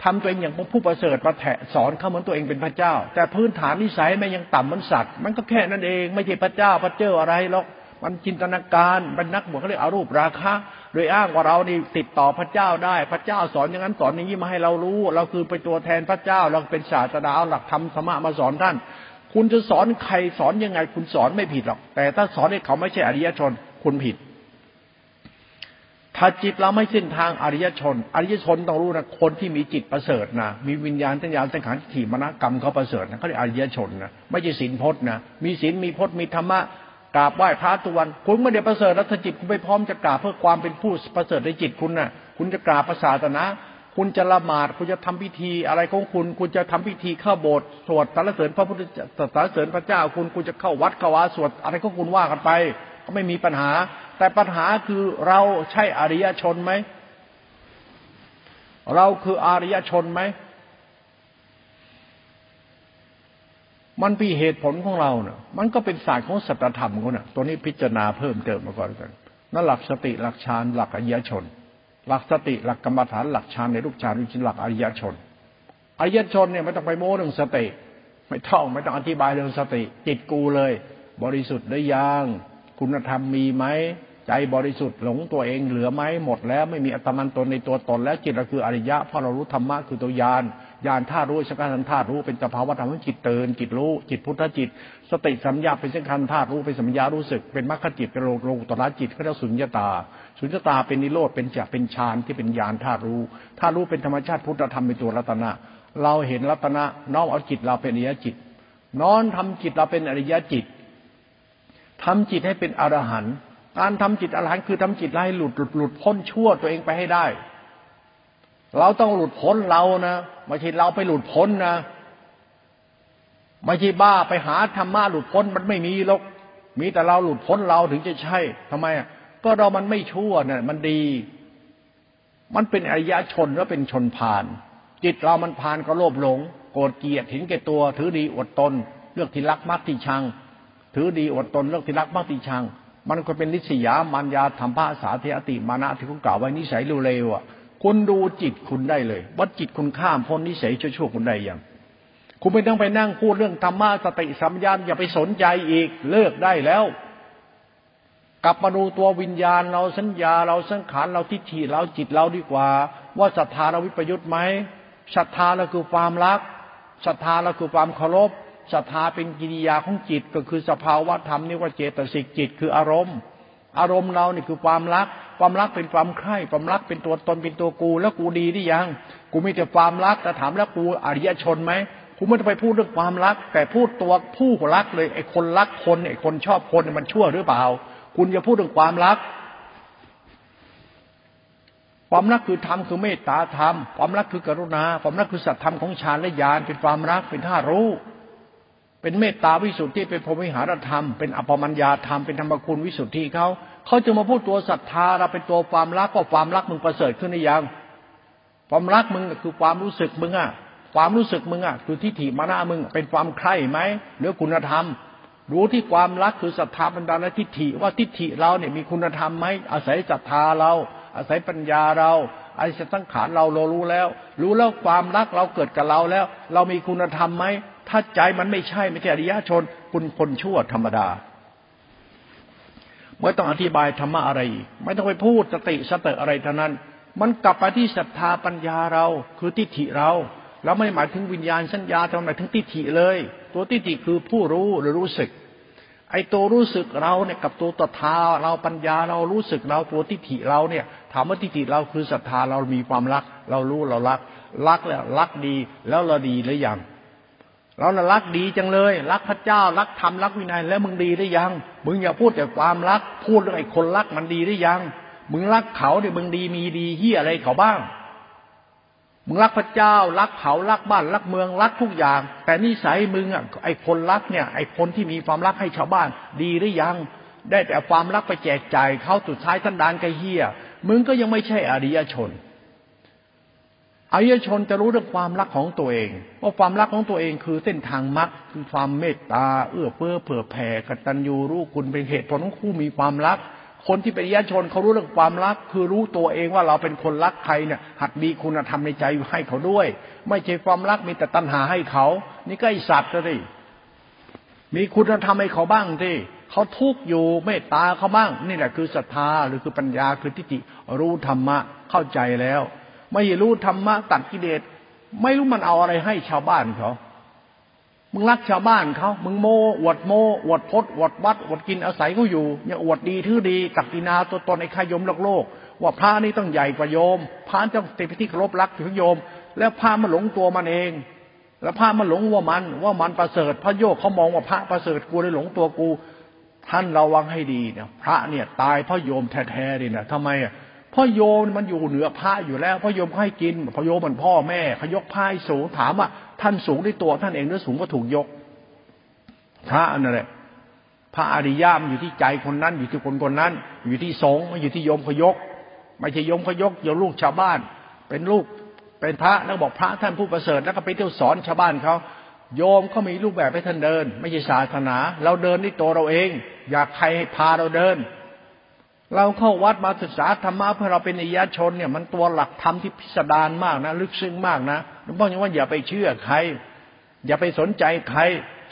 ทำตัวเองอย่างผู้ประเสริฐมาแถสอนเขาเหมือนตัวเองเป็นพระเจ้า แต่พื้นฐานนิสัยมันยังต่ำเหมือนสัตว์มันก็แค่นั้นเอง ไม่ใช่พระเจ้าพระเจ้าอะไรหรอกมันจินตนาการเป็นนักบวชเขาเรียกอารูปราคาโดยอ้างว่าเรานี่ติดต่อพระเจ้าได้ พระเจ้าสอนอย่างนั้นสอนอย่างนี้มาให้เรารู้ เราคือเป็นตัวแทนพระเจ้าเราเป็นศาสดาเอาหลักธรรมสมะมาสอนท่าน คุณจะสอนใครสอนยังไง คุณสอนไม่ผิดหรอก แต่ถ้าสอนให้เขาไม่ใช่อริยชนคุณผิด ถ้าจิตเราไม่เส้นทางอริยชน อริยชนต้องรู้นะคนที่มีจิตประเสริฐนะมีวิญญาณทัญญาสังขารถี่มณกรรมเขาประเสริฐนะเขาเรียกอริยชนนะไม่ใช่ศีลพจน์นะมีศีลมีพจน์มีธรรมะกราบไหว้พระทุวัน คุณไม่ได้ประเสริฐแล้วถ้าจิตคุณไปพร้อมจะกราบเพื่อความเป็นผู้ประเสริฐในจิตคุณนะ่ะ คุณจะกราบประสาทนะ คุณจะละหมาดคุณจะทำพิธีอะไรของคุณ คุณจะทำพิธีเข้าโบสถ์สวดสรรเสริญพระพุทธสรรเสริญพระเจ้าคุณคุณจะเข้าวัดเข้าวาสวดอะไรของคุณว่ากันไป ก็ไม่มีปัญหา แต่ปัญหาคือเราใช่อริยชนไหม เราคืออริยชนไหม มันเป็นเหตุผลของเราเนะ่ะ มันก็เป็นศาสตร์ของสัจธรรมเขาเนะ่ะ ตัวนี้พิจารณาเพิ่มเติมมาก่อนกันนั่นหลักสติหลักฌานหลักอริยชน หลักสติหลักกรรมฐานหลักฌานในรูปฌานรูปฌานหลักอริยชนอริยชนเนี่ยไม่ต้องไปโม้เรื่องสติ ไม่ต้องไม่ต้องอธิบายเรื่องสติ จิตกูเลย บริสุทธิ์ได้ยัง คุณธรรมมีไหมใจบริสุทธิ์หลงตัวเองเหลือไหมหมดแล้วไม่มีอัตมันตนในตัวตนแล้วจิตเราคืออริยะเพราะเรารู้ธรรมะคือตัวยานยานธาตุรู้สังขารธาตุรู้เป็นสภาวะธรรมจิตเตือนจิตรู้จิตพุทธจิต สติสัมยาเป็นสังขารธาตุรู้เป็นสัมยารู้สึก เป็นมรรคจิตเป็นโลโลตระจิตเขาเรียกสุญญตา สุญญตาเป็นนิโรธเป็นจักเป็นฌานที่เป็นญาณธาตุรู้ธาตุรู้เป็นธรรมชาติพุทธธรรมเป็นตัวรัตนะ เราเห็นรัตนะน้อมเอาจิตเราเป็นอริยจิต น้อมทำจิตเราเป็นอริยจิต ทำจิตให้เป็นอรหันต์การทำจิตอรหันต์คือทำจิตให้หลุดหลุดหลุดพ้นชั่วตัวเองไปให้ได้ เราต้องหลุดพ้นเรานะไม่ใช่เราไปหลุดพ้นนะไม่ใช่บ้าไปหาธรรมะหลุดพ้นมันไม่มีหรอกมีแต่เราหลุดพ้นเราถึงจะใช่ทำไมก็เรามันไม่ชั่วเนี่ยมันดี มันเป็นอริยชนแล้วเป็นชนพาน จิตเรามันพานก็โลภหลง โกรธเกลียดเห็นแก่ตัว ถือดีอดตน เลือกที่รักมักที่ชัง ถือดีอดตนเลือกที่รักมักที่ชัง มันก็เป็นนิสยามัญญาธรรมภาษาเทอติมานะที่คุณกล่าวไว้นิสัยเร็วๆอะคุณดูจิตคุณได้เลย ว่าจิตคุณข้ามพ้นนิสัยชั่วๆคุณได้ยังคุณไม่ต้องไปนั่งพูดเรื่องธรรมะสติสัมยานอย่าไปสนใจอีกเลิกได้แล้ว กลับมาดูตัววิญญาณเราสัญญาเราสังขารเราทิฏฐิเราจิตเราดีกว่า ว่าศรัทธาเราวิปยุทธ์ไหมศรัทธาเราคือความรักศรัทธาเราคือความเคารพ ศรัทธาเป็นกิริยาของจิตก็คือสภาวะธรรมนี่ว่าเจตสิกจิตคืออารมณ์ อารมณ์เรานี่คือความรัก ความรักเป็นความใคร่ความรักเป็นตัวตนเป็นตัวกู แล้วกูดีได้ยัง กูมีแต่ความรักแต่ถามแล้วกูอริยชนไหมคุณไม่ต้องไปพูดเรื่องความรัก แต่พูดตัวผู้รักเลยไอ้คนรักคนไอ้คนชอบคนมันชั่วหรือเปล่า คุณจะพูดเรื่องความรักความรักคือธรรมคือเมตตาธรรม ความรักคือกรุณา ความรักคือสัตธรรมของฌานและญาณเป็นความรักเป็นท่ารู้ เป็นเมตตาวิสุทธิเป็นพรหมิหารธรรมเป็นอภมัญญาธรรมเป็นธรรมคุณวิสุทธิเขาเขาจะมาพูดตัวศรัทธาเราเป็นตัวความรักก็ความรักมึงประเสริฐขึ้นหรือยังความรักมึงคือความรู้สึกมึงอะความรู้สึกมึงอะคือทิฏฐิมานะมึงเป็นความใคร่ไหมหรือคุณธรรม รู้ที่ความรักคือศรัทธาบรรดาและทิฏฐิว่าทิฏฐิเราเนี่ยมีคุณธรรมไหมอาศัยศรัทธาเรา อาศัยปัญญาเราอาศัยสังขารเราเรารู้แล้ว รู้แล้วความรักเราเกิดกับเราแล้ว เรามีคุณธรรมไหม ถ้าใจมันไม่ใช่ไม่ใช่อริยชนคุณคนชั่วธรรมดาไม่ต้องอธิบายธรรมะอะไร ไม่ต้องไปพูดสติสติอะไรเท่านั้น มันกลับไปที่ศรัทธาปัญญาเราคือทิฏฐิเราเราไม่หมายถึงวิญญาณสัญญาทำหมายถึงทิฏฐิเลย ตัวทิฏฐิคือผู้รู้หรือรู้สึก ไอ้ตัวรู้สึกเราเนี่ยกับตัวตถาเราปัญญาเรารู้สึกเราตัวทิฏฐิเราเนี่ยถามว่าทิฏฐิเราคือศรัทธาเรามีความรัก เรารู้เรารัก รักแล้วรักดีแล้วเราดีหรือยัง เราน่ะรักดีจังเลย รักพระเจ้า รักธรรมรักวินัยแล้วมึงดีหรือยัง มึงอย่าพูดแต่ความรัก พูดเรื่องไอ้คนรักมันดีหรือยัง มึงรักเขาเนี่ยมึงดีมีดีเฮียอะไรเขาบ้าง มึงรักพระเจ้า รักเขารักบ้านรักเมืองรักทุกอย่าง แต่นิสัยมึงอะไอ้คนรักเนี่ย ไอ้คนที่มีความรักให้ชาวบ้าน ดีหรือยัง ได้แต่ความรักไปแจกจ่ายเขาสุดท้ายท่านดานกระเฮียมึงก็ยังไม่ใช่อริยชน อริยชนจะรู้เรื่องความรักของตัวเองว่าความรักของตัวเองคือเส้นทางมรรคคือความเมตตา เอื้อเฟื้อเผื่อแผ่กตัญญูรู้คุณเป็นเหตุผลของคู่มีความรัก คนที่เป็นญาชนเขารู้เรื่องความรัก คือรู้ตัวเองว่าเราเป็นคนรักใครเนี่ยหัดมีคุณธรรมในใจให้เขาด้วย ไม่ใช่ความรักมีแต่ตัณหาให้เขา นี่ก็ไอสัตว์เลยมีคุณธรรมให้เขาบ้างที่เขาทุกข์อยู่เมตตาเขาบ้าง นี่แหละคือศรัทธาหรือคือปัญญาคือทิฏฐิรู้ธรรมะเข้าใจแล้ว ไม่รู้ธรรมะตัดกิเลสไม่รู้มันเอาอะไรให้ชาวบ้านเขา มึงรักชาวบ้านเขา มึงโมอวดโมอวดพดอวดวัดอวดกินอาศัยเขาอยู่เนี่ยอวดดีทื่อดี ตักกินาตัวตนในขยมโลกโลก ว่าพระนี่ต้องใหญ่กว่าโยม พระต้องเต็มที่เคารพรักถึงโยม แล้วพระมันหลงตัวมันเอง แล้วพระมันหลงว่ามันว่ามันประเสริฐ พระโยกเขามองว่าพระประเสริฐกูเลยหลงตัวกู ท่านระวังให้ดีเนี่ยพระเนี่ยตายเพราะโยมแท้ๆเลยนะทำไมอะ พ่อโยมมันอยู่เหนือพระอยู่แล้วพ่อโยมให้กินพ่อโยมมันพ่อแม่เขายกพายสูงถามว่าท่านสูงด้วยตัวท่านเองหรือสูงก็ถูกยกพระนั่นแหละพระอริยามอยู่ที่ใจคนนั้น อยู่ที่คนคนนั้น อยู่ที่สงฆ์ไม่อยู่ที่โยมขยก ไม่ใช่โยมขยกโยลูกชาวบ้าน เป็นลูกเป็นพระแล้วบอกพระท่านผู้ประเสริฐแล้วก็ไปเที่ยวสอนชาวบ้านเขาโยมเขามีรูปแบบให้ท่านเดิน ไม่ใช่ศาสนา เราเดินที่ตัวเราเอง อยากใครพาเราเดิน เราเข้าวัดมาศึกษาธรรมะเพื่อเราเป็นอิยาชนเนี่ยมันตัวหลักธรรมที่พิสดารมากนะ ลึกซึ้งมากนะหลวงพ่อยังว่าอย่าไปเชื่อใคร อย่าไปสนใจใคร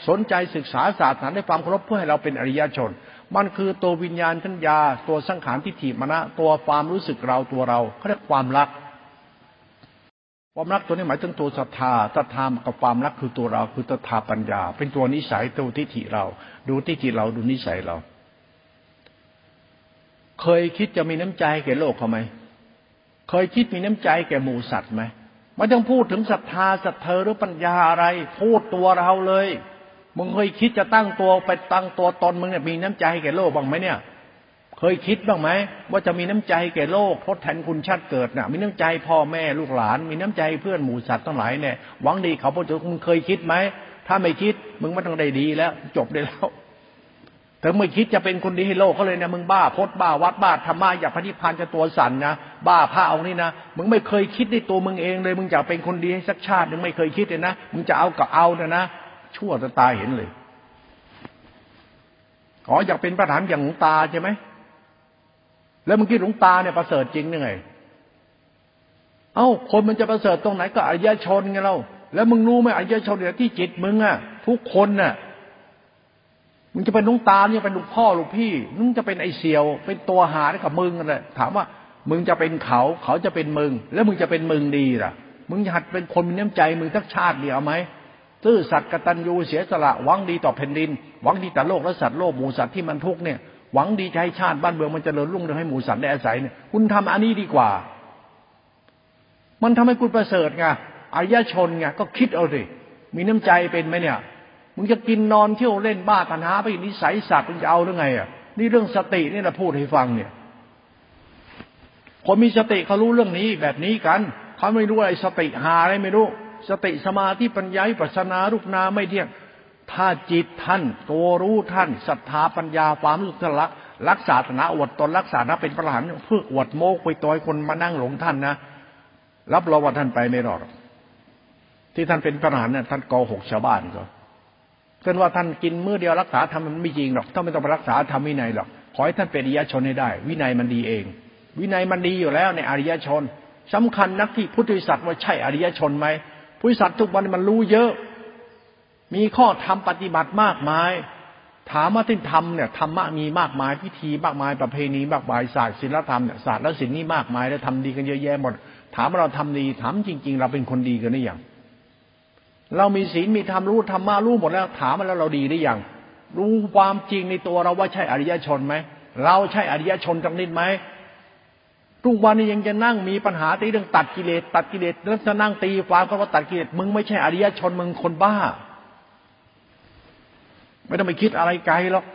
สนใจศึกษาศาสตร์ในความเคารพเพื่อให้เราเป็นอริยชน มันคือตัววิญญาณทัญญา ตัวสังขารทิฏฐิมณะตัวความรู้สึกเราตัวเราเขาเรียกความรัก ความรักตัวนี้หมายถึงตัวศรัทธาศรัทธากับความรักคือตัวเราคือตถาปัญญา เป็นตัวนิสัยตัวทิฏฐิเรา ดูทิฏฐิเราดูนิสัยเรา เคยคิดจะมีน้ำใจแก่โลกเขาไหม เคยคิดมีน้ำใจแก่หมูสัตว์ไหมไม่ต้องพูดถึงศรัทธาศรัทเธอหรือปัญญาอะไร พูดตัวเราเลย มึงเคยคิดจะตั้งตัวไปตั้งตัวตนมึงเนี่ยมีน้ำใจแก่โลกบ้างไหมเนี่ย เคยคิดบ้างไหมว่าจะมีน้ำใจแก่โลกทดแทนคุณชาติเกิดน่ะ มีน้ำใจพ่อแม่ลูกหลาน มีน้ำใจเพื่อนหมูสัตว์ทั้งหลายเนี่ยหวังดีเขาพระเจ้ามึงเคยคิดไหมถ้าไม่คิดมึงไม่ต้องได้ดีแล้ว จบได้แล้ว เธอไม่คิดจะเป็นคนดีให้โลกเขาเลยนะมึงบ้าพดบ้าวัดบ้าธรรมะอยากพระนิพพานจะตัวสั่นนะบ้าพระองค์นี่นะมึงไม่เคยคิดในตัวมึงเองเลย มึงจะเป็นคนดีให้สักชาติมึงไม่เคยคิดเลยนะมึงจะเอากับเอาเนะนะชั่วจะตายเห็นเลยอ๋ออยากเป็นประธานอย่างหลวงตาใช่ไหมแล้วมึงคิดหลวงตาเนี่ยประเสริฐจริงยังไงเอ้าคนมันจะประเสริฐตรงไหนก็อริยชนไงเราแล้วมึงรู้ไหมอริยชนเนี่ยที่จิตมึงอะทุกคนน่ะ มึงจะเป็นลุงตาเนี่ยเป็นลุงพ่อลุงพี่มึงจะเป็นไอเสียว เป็นตัวหาได้กับมึงอะไรถามว่ามึงจะเป็นเขาเขาจะเป็นมึง แล้วมึงจะเป็นมึงดีล่ะ มึงจะหัดเป็นคนมีน้ำใจมึงทักชาติเดียวไหมซื่อสัตย์กตัญญูเสียสละหวังดีต่อแผ่นดินหวังดีต่อโลกและสัตว์โลกหมูสัตว์ที่มันทุกเนี่ยหวังดีจะให้ชาติบ้านเมืองมันจเจริญรุ่งเรืองให้หมูสัตว์ได้อาศัยเนี่ยคุณทำอันนี้ดีกว่า มันทำให้คุณประเสริฐไงอายชนไงก็คิดเอาสิมีน้ำใจเป็นไหมเนี่ย มึงจะกินนอนเที่ยวเล่นบ้าตันหาไปนิสัยสัตว์มึงจะเอาหรือไงอะนี่เรื่องสตินี่นะพูดให้ฟังเนี่ย คนมีสติเขารู้เรื่องนี้แบบนี้กันเขาไม่รู้อะไรสติหาอะไรไม่รู้ สติสมาธิปัญญาปัสนารูปนาไม่เที่ยง ถ้าจิตท่านตัวรู้ท่านศรัทธาปัญญาความรู้สึกรักรักษาธนาอวดตนรักษานะเป็นประหารเพื่ออวดโมกไปตัวคนมานั่งหลงท่านนะรับรองว่าท่านไปไม่รอดที่ท่านเป็นประหารเนี่ยท่านโกหกชาวบ้านก็ เป็นว่าท่านกินมื้อเดียวรักษาทำมันไม่จริงหรอกท่านไม่ต้องไปรักษาทำวินัยหรอกขอให้ท่านเป็นอริยชนให้ได้ วินัยมันดีเอง วินัยมันดีอยู่แล้วในอริยชนสำคัญนักที่พุทธิสัตว์ว่าใช่อริยชนไหมพุทธิสัตว์ทุกวันมันรู้เยอะ มีข้อธรรมปฏิบัติมากมาย ถามว่าที่ทำเนี่ยธรรมะมีมากมายพิธีมากมายประเพณีมากมายศาสตร์ศิลธรรมเนี่ยศาสตร์และศิลป์นี่มากมายแล้วทำดีกันเยอะแยะหมดถามว่าเราทำดีถามจริง ๆ เราเป็นคนดีกันหรือยัง เรามีศีลมีธรรมรู้ธรรมะรู้หมดแล้วถามมาแล้วเราดีได้ยังรู้ความจริงในตัวเราว่าใช่อริยชนไหมเราใช่อริยชนจังนิดไหมทุกวันนี้ยังจะนั่งมีปัญหาตีเรื่องตัดกิเลสตัดกิเลสแล้วจะนั่งตีความก็ว่าตัดกิเลสมึงไม่ใช่อริยชนมึงคนบ้า ไม่ต้องไปคิดอะไรไกลหรอก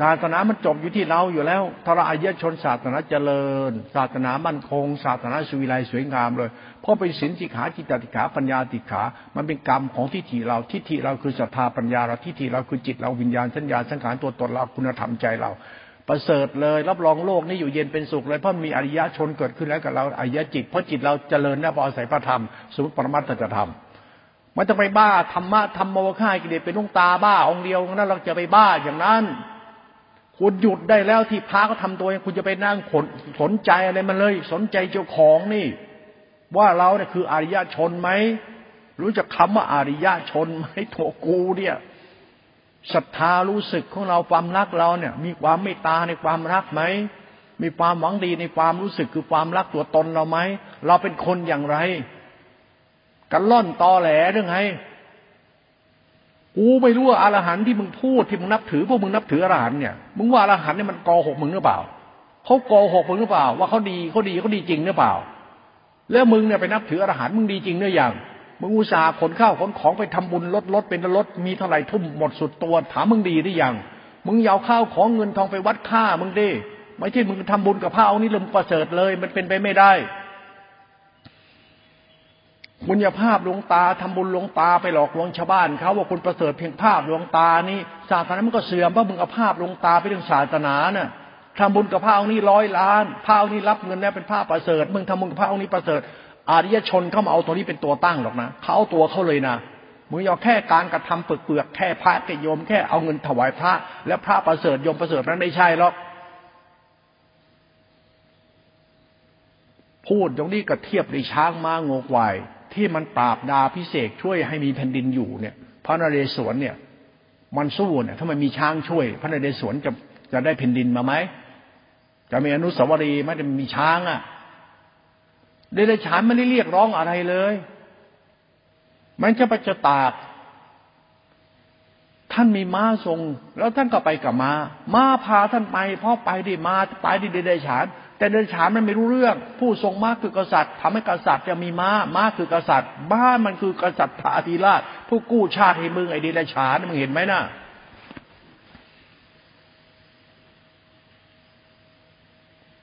ศาสนามันจบอยู่ที่เราอยู่แล้วถ้าเราอายชนศาสนาเจริญ ศาสนามั่นคง ศาสนาสุวิไลสวยงามเลย เพราะเป็นศีลสิกขาจิตติขาปัญญาติขา มันเป็นกรรมของทิฏฐิเราทิฏฐิเราคือศรัทธาปัญญาเราทิฏฐิเราคือจิตเราวิญญาณสัญญาสังขารตัวตนเราคุณธรรมใจเรา ประเสริฐเลย รับรองโลกนี้อยู่เย็นเป็นสุขเลยเพราะมีอริยชนเกิดขึ้นแล้วกับเราอริยจิตเพราะจิตเราเจริญได้พราะอาศัยพระธรรมสมุติปรมัตถธรรมมันจะไปบ้าธรรมะธรรมโมฆะกิเลสเป็นดวงตาบ้าองเดียวนั้นเราจะไปบ้าอย่างนั้น คุณหยุดได้แล้วที่พระก็ทำตัวเองคุณจะไปนั่งขนสนใจอะไรมันเลย สนใจเจ้าของนี่ ว่าเราเนี่ยคืออริยชนไหมรู้จักคำว่าอริยชนไหมโถกูเนี่ยศรัทธารู้สึกของเราความรักเราเนี่ย มีความเมตตาในความรักไหมมีความหวังดีในความรู้สึกคือความรักตัวตนเราไหมเราเป็นคนอย่างไรกันล่อนตอแหลเรื่องไง กูไม่รู้ว่าอรหันที่มึงพูดที่มึงนับถือพวกมึงนับถืออรหันเนี่ยมึงว่าอรหันเนี่ยมันโกหกมึงหรือเปล่าเขาโกหกมึงหรือเปล่า ว่าเขาดีเขาดีเขาดีจริงหรือเปล่า แล้วมึงเนี่ยไปนับถืออรหันมึงดีจริงหรือยังมึงอุตส่าห์ขนข้าวขนของไปทำบุญลดลดเป็นลดมีเท่าไหร่ทุ่มหมดสุดตัวถามมึงดีหรือยังมึงยาวข้าวของเงินทองไปวัดค่ามึงดิไม่ใช่มึงทำบุญกับพระองค์นี้ลมประเสริฐเลย มันเป็นไปไม่ได้ บุญญาภาพหลวงตาทำบุญหลวงตาไปหลอกลวงชาวบ้านเขาว่าคุณประเสริฐเพียงภาพหลวงตานี่ศาสนามันก็เสื่อมเพราะมึงเอาภาพหลวงตาไปเรื่องศาสนาเน่ะทำบุญกับพระองค์นี้ร้อยล้านพระองค์นี้รับเงินแล้วเป็นภาพประเสริฐมึงทำบุญกับพระองค์นี้ประเสริฐอาริยชนเขามาเอาตัวนี้เป็นตัวตั้งหรอกนะเขาเอาตัวเขาเลยนะมึงอยอาแค่การกระทำเปลือกเปลือกแค่พระแค่โยมแค่เอาเงินถวายพระ แล้วพระประเสริฐโยมประเสริฐนั้นไม่ใช่หรอกพูดตรงนี้ก็เทียบในช้างม้างกวาย ที่มันปราบดาพิเศษช่วยให้มีแผ่นดินอยู่เนี่ย พระนเรศวรเนี่ย มันสู้เนี่ยถ้ามันมีช้างช่วย พระนเรศวรจะจะได้แผ่นดินมาไหมจะมีอนุสาวรีย์ไหมจะมีช้างอะเดรัจฉานไม่ได้เรียกร้องอะไรเลย มันจะไปจะตากท่านมีม้าทรง แล้วท่านก็ไปกับมา้าม้าพาท่านไปพ่อไปดิมาไปดิเดรัจฉาน แต่เดรัจฉานมันไม่รู้เรื่อง ผู้ทรงม้าคือกษัตริย์ทำให้กษัตริย์จะมีม้า ม้าคือกษัตริย์บ้านมันคือกษัตริย์าธิราช ผู้กู้ชาติให้มึงไอ้เดรัจฉานมึงเห็นไหมน่ะ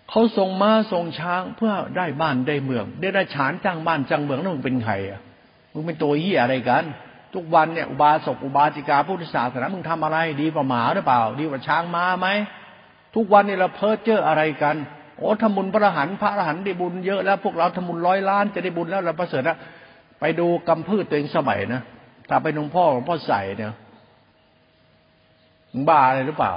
เขาส่งม้าส่งช้างเพื่อได้บ้านได้เมือง เดรัจฉานจ้างบ้านจ้างเมืองนั่นมึงเป็นใครอะมึงเป็นตัวเหี้ยอะไรกัน ทุกวันเนี่ยอุบาสกอุบาสิกาพุทธศาสนามึงทำอะไร ดีกว่าหมาหรือเปล่า ดีกว่าช้างม้าไหมทุกวันนี่เราเพ้อเจ้ออะไรกัน โอ้ทำบุญพระหันพระหันได้บุญเยอะแล้วพวกเราทำบุญร้อยล้านจะได้บุญแล้วเราประเสริฐแล้วไปดูกำพืชตัวเองสมัยนะถ้าไปหลวงพ่อหลวงพ่อใส่เนี่ยมึงบ้าอะไรหรือเปล่า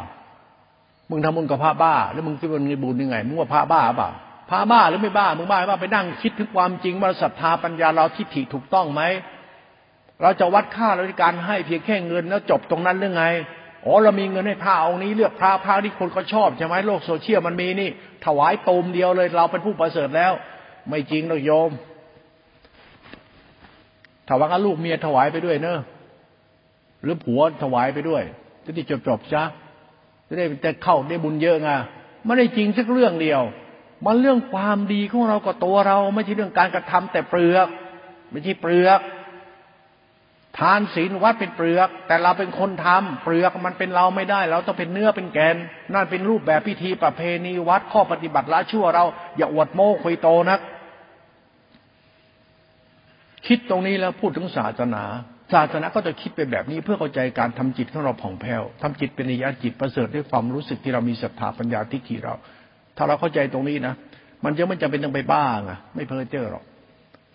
มึงทำบุญกับพระบ้า แล้วมึงคิดว่ามึงบุญยังไงมึงว่าพระบ้าเปล่าพระบ้าหรือไม่บ้ามึงบ้าว่าไปนั่งคิดถึงความจริงว่าศรัทธาปัญญาเราทิฏฐิถูกต้องไหมเราจะวัดค่าเราด้วยการให้เพียงแค่เงินแล้วจบตรงนั้นหรือไง อ๋อเรามีเงินให้พระองค์นี้เลือกพระพระที่คนเขาชอบใช่ไหมโลกโซเชียลมันมีนี่ ถวายตูมเดียวเลย เราเป็นผู้ประเสริฐแล้ว ไม่จริงหรอกโยมถวายกับลูกเมียถวายไปด้วยเนอะหรือผัวถวายไปด้วยจะได้จบจบจ้ะจะได้จะเข้าได้บุญเยอะไงไม่ได้จริงสักเรื่องเดียว มันเรื่องความดีของเรากับตัวเรา ไม่ใช่เรื่องการกระทำแต่เปลือก ไม่ใช่เปลือก ทานศีลวัดเป็นเปลือก แต่เราเป็นคนทำเปลือกมันเป็นเราไม่ได้ เราต้องเป็นเนื้อเป็นแกน นั่นเป็นรูปแบบพิธีประเพณีวัดข้อปฏิบัติละชั่วเรา อย่าอวดโม้คุยโตนัก คิดตรงนี้แล้วพูดถึงศาสนา ศาสนาก็จะคิดไปแบบนี้เพื่อเข้าใจการทำจิตของเราผ่องแผ้วทำจิตเป็นนิยจิตประเสริฐด้วยความรู้สึกที่เรามีศรัทธาปัญญาทิฏฐิเรา ถ้าเราเข้าใจตรงนี้นะมันจะไม่จำเป็นต้องไปบ้างอะไม่เพ้อเจ้อหรอก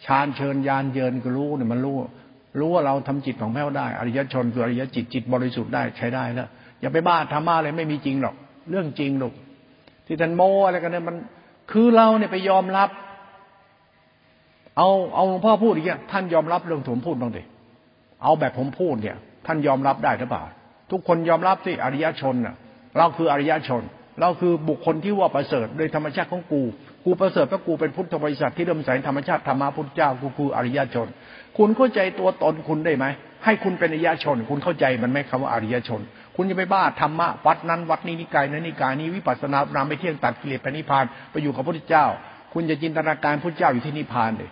ชานเชิญยานเยินก็รู้เนี่ยมันรู้ รู้ว่าเราทำจิตของแผ้วได้ อริยชนคืออริยจิตจิตบริสุทธิ์ได้ใช้ได้แล้วอย่าไปบ้าธรรมะอะไรไม่มีจริงหรอก เรื่องจริงลูกที่ท่านโมอะไรกันเนี่ยมัน คือเราเนี่ยไปยอมรับ เอาเอาหลวงพ่อพูดอย่างเงี้ยท่านยอมรับเรื่องผมพูดบ้างดิเอาแบบผมพูดเนี่ย ท่านยอมรับได้หรือเปล่า ทุกคนยอมรับที่อริยชนน่ะ เราคืออริยชน เราคือบุคคลที่ว่าประเสริฐโดยธรรมชาติของกู กูประเสริฐเพราะกูเป็นพุทธบริษัทที่เริ่มใส่ธรรมชาติธรรมะพุทธเจ้ากูคืออริยชน คุณเข้าใจตัวตนคุณได้ไหมให้คุณเป็นอริยชน คุณเข้าใจมันไหมคำว่าอริยชน คุณจะไปบ้าธรรมะวัดนั้นวัดนี้นิกายนั้นนิกายนี้วิปัสสนานามไม่เที่ยงตัดกิเลสไปนิพพานไปอยู่กับพระพุทธเจ้า คุณจะจินตนาการพระเจ้าอยู่ที่นิพพานเลย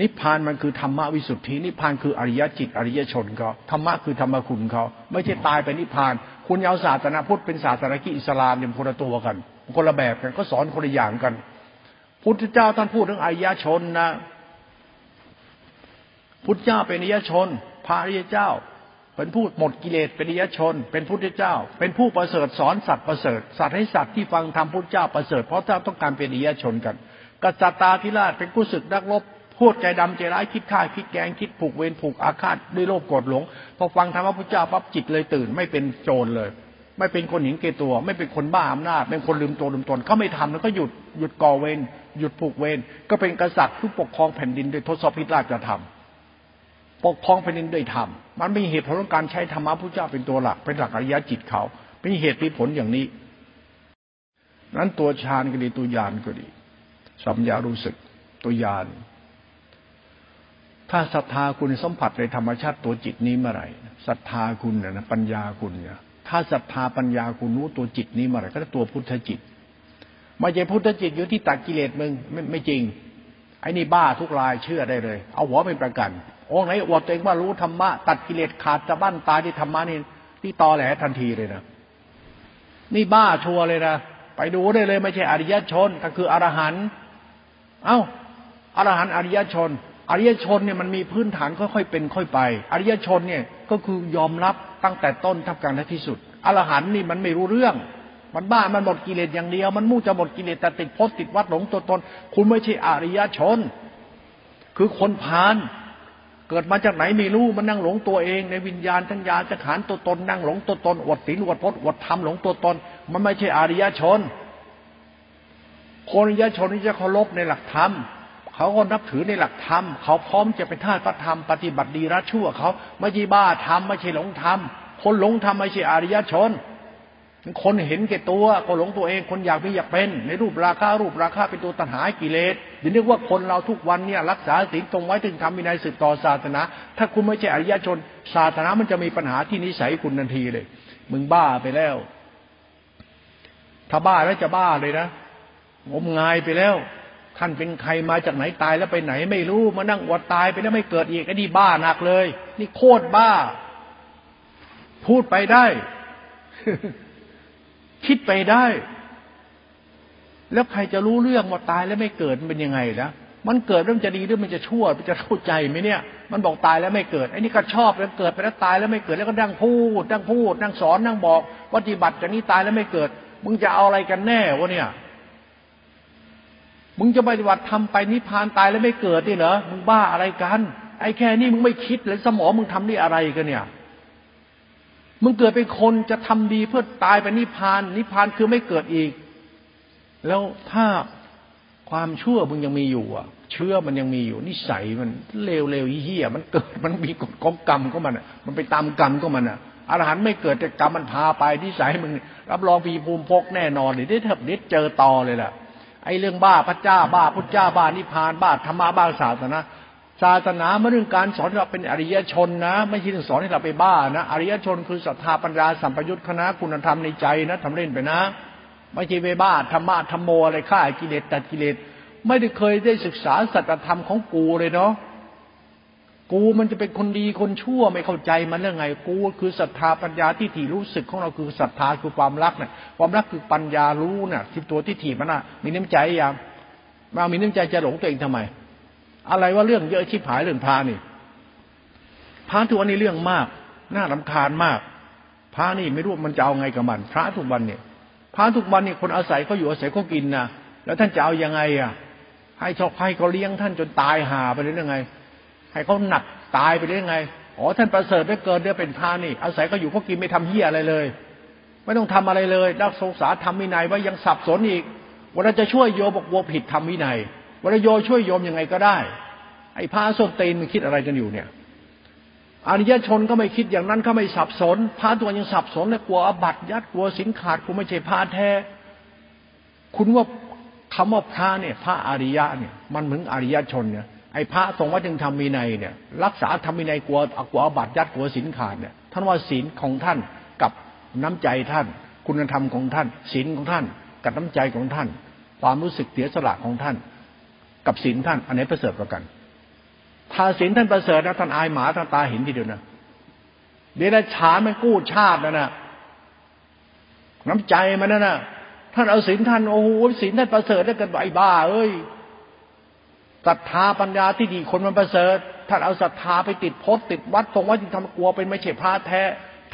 นิพพานมันคือธรรมะวิสุทธินิพพานคืออริยจิตอริยชนเขาธรรมะคือธรรมคุณเขาไม่ใช่ตายไปนิพพาน คุณเอาศาสนาพุทธเป็นศาสนากิอิสลามเนี่ยคนละตัวกัน คนละแบบกันก็สอนคนละอย่างกัน พุทธเจ้าท่านพูดถึงอริยชนนะ พุทธเจ้าเป็นนิยชน พระอริยเจ้า เป็นผู้หมดกิเลสเป็นนิยชน เป็นพุทธเจ้า เป็นผู้ประเสริฐสอนสัตว์ประเสริฐ สัตว์ให้สัตว์ที่ฟังธรรมพุทธเจ้าประเสริฐเพราะถ้าต้องการเป็นนิยชนกันกษัตริย์ตาธิราชเป็นผู้ศึกนักรบพูดใจดำใจร้ายคิดฆ่าคิดแกงคิดผูกเวรผูกอาฆาตด้วยโลภโกรธหลงพอฟังธรรมพุทธเจ้าปั๊บจิตเลยตื่นไม่เป็นโจรเลย ไม่เป็นคนหญิงเกตัว ไม่เป็นคนบ้าอำนาจเป็นคนลืมตัวลืมตนเขาไม่ทำแล้วก็หยุดหยุดก่อเวรหยุดผูกเวรก็เป็นกษัตริย์ผู้ปกครองแผ่นดินโดยทศพิธราชธรรมปกครองแผ่นดินด้วยธรรมมันมีเหตุผลของการใช้ธรรมะพระเจ้าเป็นตัวหลัก เป็นหลักอริยจิตเขาเป็นเหตุมีผลอย่างนี้ นั้นตัวฌานก็ดีตัวยานก็ดี สัมยารู้สึกตัวยานถ้าศรัทธาคุณสัมผัสในธรรมชาติตัวจิตนี้เมื่อไหร่ศรัทธาคุณนะปัญญาคุณเนี่ย ถ้าศรัทธาปัญญาคุณรู้ตัวจิตนี้มื่อไหร่ก็ตัวพุทธจิตไม่ใช่พุทธจิตอยู่ที่ตัดกิเลสมึงไม่ไม่จริง ไอ้นี่บ้าทุกรายเชื่อได้เลย เอาหัวเป็นประกันองค์ไหนอวดตัวเองว่ารู้ธรรมะตัดกิเลสขาดจะบั้นตายที่ธรรมะนี่ที่ตอแหลทันทีเลยนะนี่บ้าชัวเลยนะไปดูได้เลย ไม่ใช่อริยชนก็คืออรหันต์เอ้าอรหันต์อริยชน อริยชนเนี่ยมันมีพื้นฐานค่อยๆเป็นค่อยไป อริยชนเนี่ยก็คือยอมรับตั้งแต่ต้นทับกลางและที่สุดอรหันนี่มันไม่รู้เรื่อง มันบ้ามันหมดกิเลสอย่างเดียว มันมุ่งจะหมดกิเลสแต่ติดพจน์ติดวัดหลงตัวตน คุณไม่ใช่อริยชน คือคนพาน เกิดมาจากไหนไม่รู้มันนั่งหลงตัวเอง ในวิญญาณทั้งญาจะขานตัวตน นั่งหลงตัวตนอดศีลอดพจน์อดธรรมหลงตัวตน มันไม่ใช่อริยชน คนอริยชนที่จะเคารพในหลักธรรม เขาก็นับถือในหลักธรรม เขาพร้อมจะเป็นทาสพระธรรมปฏิบัติดีรัชั่วเขาไม่ใช่บ้าธรรมไม่ใช่หลงธรรมคนหลงธรรมไม่ใช่อริยชน คนเห็นแก่ตัวก็หลงตัวเองคนอยากมีอยากเป็น ในรูปราคารูปราคาเป็นตัวตัณหากิเลสเดี๋ยวนี้ว่าคนเราทุกวันเนี่ยรักษาศีลตรงไว้ถึงทำวินัยสืบต่อศาสนา ถ้าคุณไม่ใช่อริยชน ศาสนามันจะมีปัญหาที่นิสัยคุณทันทีเลย มึงบ้าไปแล้ว ถ้าบ้าแล้วจะบ้าเลยนะงมงายไปแล้ว ท่านเป็นใครมาจากไหนตายแล้วไปไหนไม่รู้มานั่งวัดตายไปแล้วไม่เกิดอีกไอ้นี่บ้าหนักเลย นี่โคตรบ้า พูดไปได้ คิดไปได้ แล้วใครจะรู้เรื่องว่าตายแล้วไม่เกิดเป็นยังไงนะมันเกิดเรื่องจะดีหรือมันจะชั่วมันจะเข้าใจไหมเนี่ย มันบอกตายแล้วไม่เกิดไอ้นี่ก็ชอบแล้วเกิดไปแล้วตายแล้วไม่เกิดแล้วก็นั่งพูดนั่งพูดนั่งสอนนั่งบอกปฏิบัติจากนี้ตายแล้วไม่เกิด มึงจะเอาอะไรกันแน่วะเนี่ย มึงจะปฏิบัติทำไปนิพพานตายแล้วไม่เกิดนี่เหรอมึงบ้าอะไรกัน ไอ้แค่นี้มึงไม่คิดเลยสมองมึงทำนี่อะไรกันเนี่ย มึงเกิดเป็นคนจะทำดีเพื่อตายไปนิพพาน นิพพานคือไม่เกิดอีก แล้วถ้าความชั่วมึงยังมีอยู่อะ เชื่อมันยังมีอยู่ นิสัยมันเลวเลวเหี้ยมันเกิดมันมีกฎของกรรมก็มันอะ มันไปตามกรรมก็มันอะอรหันต์ไม่เกิดแต่กรรมมันพาไปนิสัยมึงรับรองปีภูมิพกแน่นอนเลยได้เถิบนิดเจอต่อเลยล่ะ ไอ้เรื่องบ้าพระเจ้าบ้าพุทธเจ้าบ้านิพพานบ้าธรรมะบ้าศาสนาศาสนาไม่เรื่องการสอนเราเป็นอริยชนนะ ไม่ใช่สอนให้เราไปบ้านะอริยชนคือศรัทธาปัญญาสัมปยุทธคณะคุณธรรมในใจนะทำเล่นไปนะ ไม่ใช่ไปบ้าธรรมะธรรมโมอะไรฆ่ากิเลสตัดกิเลสไม่ได้เคยได้ศึกษาสัจธรรมของกูเลยเนาะ กูมันจะเป็นคนดีคนชั่วไม่เข้าใจมันเรื่องไง กูคือศรัทธาปัญญาที่ถี่รู้สึกของเราคือศรัทธาคือความรักเนี่ยความรักคือปัญญารู้เนี่ยที่ตัวที่ถี่มันน่ะ มีน้ำใจยังมามีน้ำใจจะหลงตัวเองทำไม อะไรว่าเรื่องเยอะชิบหายเรื่องพานี่พระทุกวันนี้เรื่องมาก น่าลำคาญมากพระนี่ไม่รู้มันจะเอาไงกับมัน พระทุกวันเนี่ยพระทุกวันเนี่ยคนอาศัยเขาอยู่อาศัยเขากินนะแล้วท่านจะเอายังไงอะ ให้ชอบให้เขาเลี้ยงท่านจนตายหาไปได้ยังไง ให้เขาหนักตายไปได้ยังไงอ๋อท่านประเสริฐได้เกินได้เป็นพานี่ อาศัยก็อยู่เขากินไม่ทำเหี้ยอะไรเลย ไม่ต้องทำอะไรเลยรักสงสารทำวินัยว่ายังสับสนอีกวันจะช่วยโยบอกวัวผิดทำวินัยวันโยช่วยโยมยังไงก็ได้ ไอ้พระส้นตีนมันคิดอะไรกันอยู่เนี่ยอริยชนก็ไม่คิดอย่างนั้นเขาไม่สับสนพระตัวยังสับสนเลยกลัวอบัตยัดกลัวสินขาดกูไม่ใช่พระแท้ คุณว่าคำว่าพระเนี่ย พระอริยะเนี่ย มันเหมือนอริยชนเนี่ย ไอ้พระทรงวัดจึงทำมีนัยเนี่ย รักษาทำมีนัยกลัวกลัวบัตยัดกลัวสินขาดเนี่ยท่านว่าศีลของท่านกับน้ำใจท่าน คุณธรรมของท่านศีลของท่าน กับน้ำใจของท่าน ความรู้สึกเสียสละของท่าน กับศีลท่าน อันไหนประเสริฐกว่ากัน ถ้าศีลท่านประเสริฐนะท่านอายหมาท่านตาเห็นทีเดียวนะเดรัจฉานมันกู้ชาตินะนะน้ำใจมันนะนะท่านเอาศีลท่านโอ้โหศีลท่านประเสริฐได้กันไอ้บ้า เอ้ย ศรัทธาปัญญาที่ดีคนมันประเสริฐท่านเอาศรัทธาไปติดพจน์ติดวัดตรงวัดจึงทำกลัวเป็นไม่ใช่พระแท้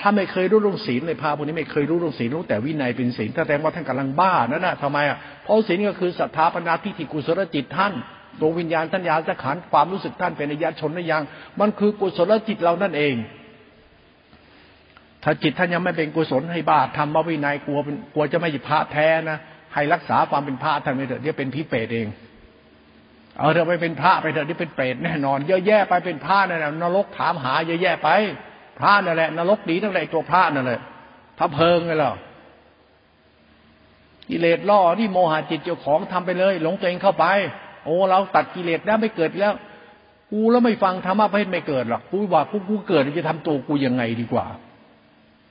ถ้าไม่เคยรู้เรื่องศีลเลยพระพวกนี้ไม่เคยรู้เรื่องศีลรู้แต่วินัยเป็นศีลแสดงว่าท่านกำลังบ้านั่นนะทำไมอะเพราะศีลก็คือศรัทธาปัญญาที่ถิกุศลจิตท่านดวงวิญญาณท่านยาจะขันความรู้สึกท่านเป็นอายชนนยัง มันคือกุศลจิตเรานั่นเอง ถ้าจิตท่านยังไม่เป็นกุศลให้บ้าทำมาวินัยกลัวเป็นกลัวจะไม่ใช่พระแท้นะให้รักษาความเป็นพระท่านไม่เถอะเดี๋ยวเป็นผีเปตเอง เอาเถอไปเป็นพระไปเถอะที่เป็นเปรตแน่นอน เยอะแยะไปเป็นพระนั่นแหละนรกถามหาเยอะแยะไปพระนั่นแหละนรกดีตั้งแต่ตัวพระนั่นแหละพระเพิงไงล่ะกิเลสล่อที่โมหะจิตเจ้าของทำไปเลย หลงตัวเองเข้าไป โอ้เราตัดกิเลสได้ไม่เกิดแล้ว กูแล้วไม่ฟังธรรมะเพศไม่เกิดหรอกกูว่ากูกูเกิดจะทำตัวกูยังไงดีกว่า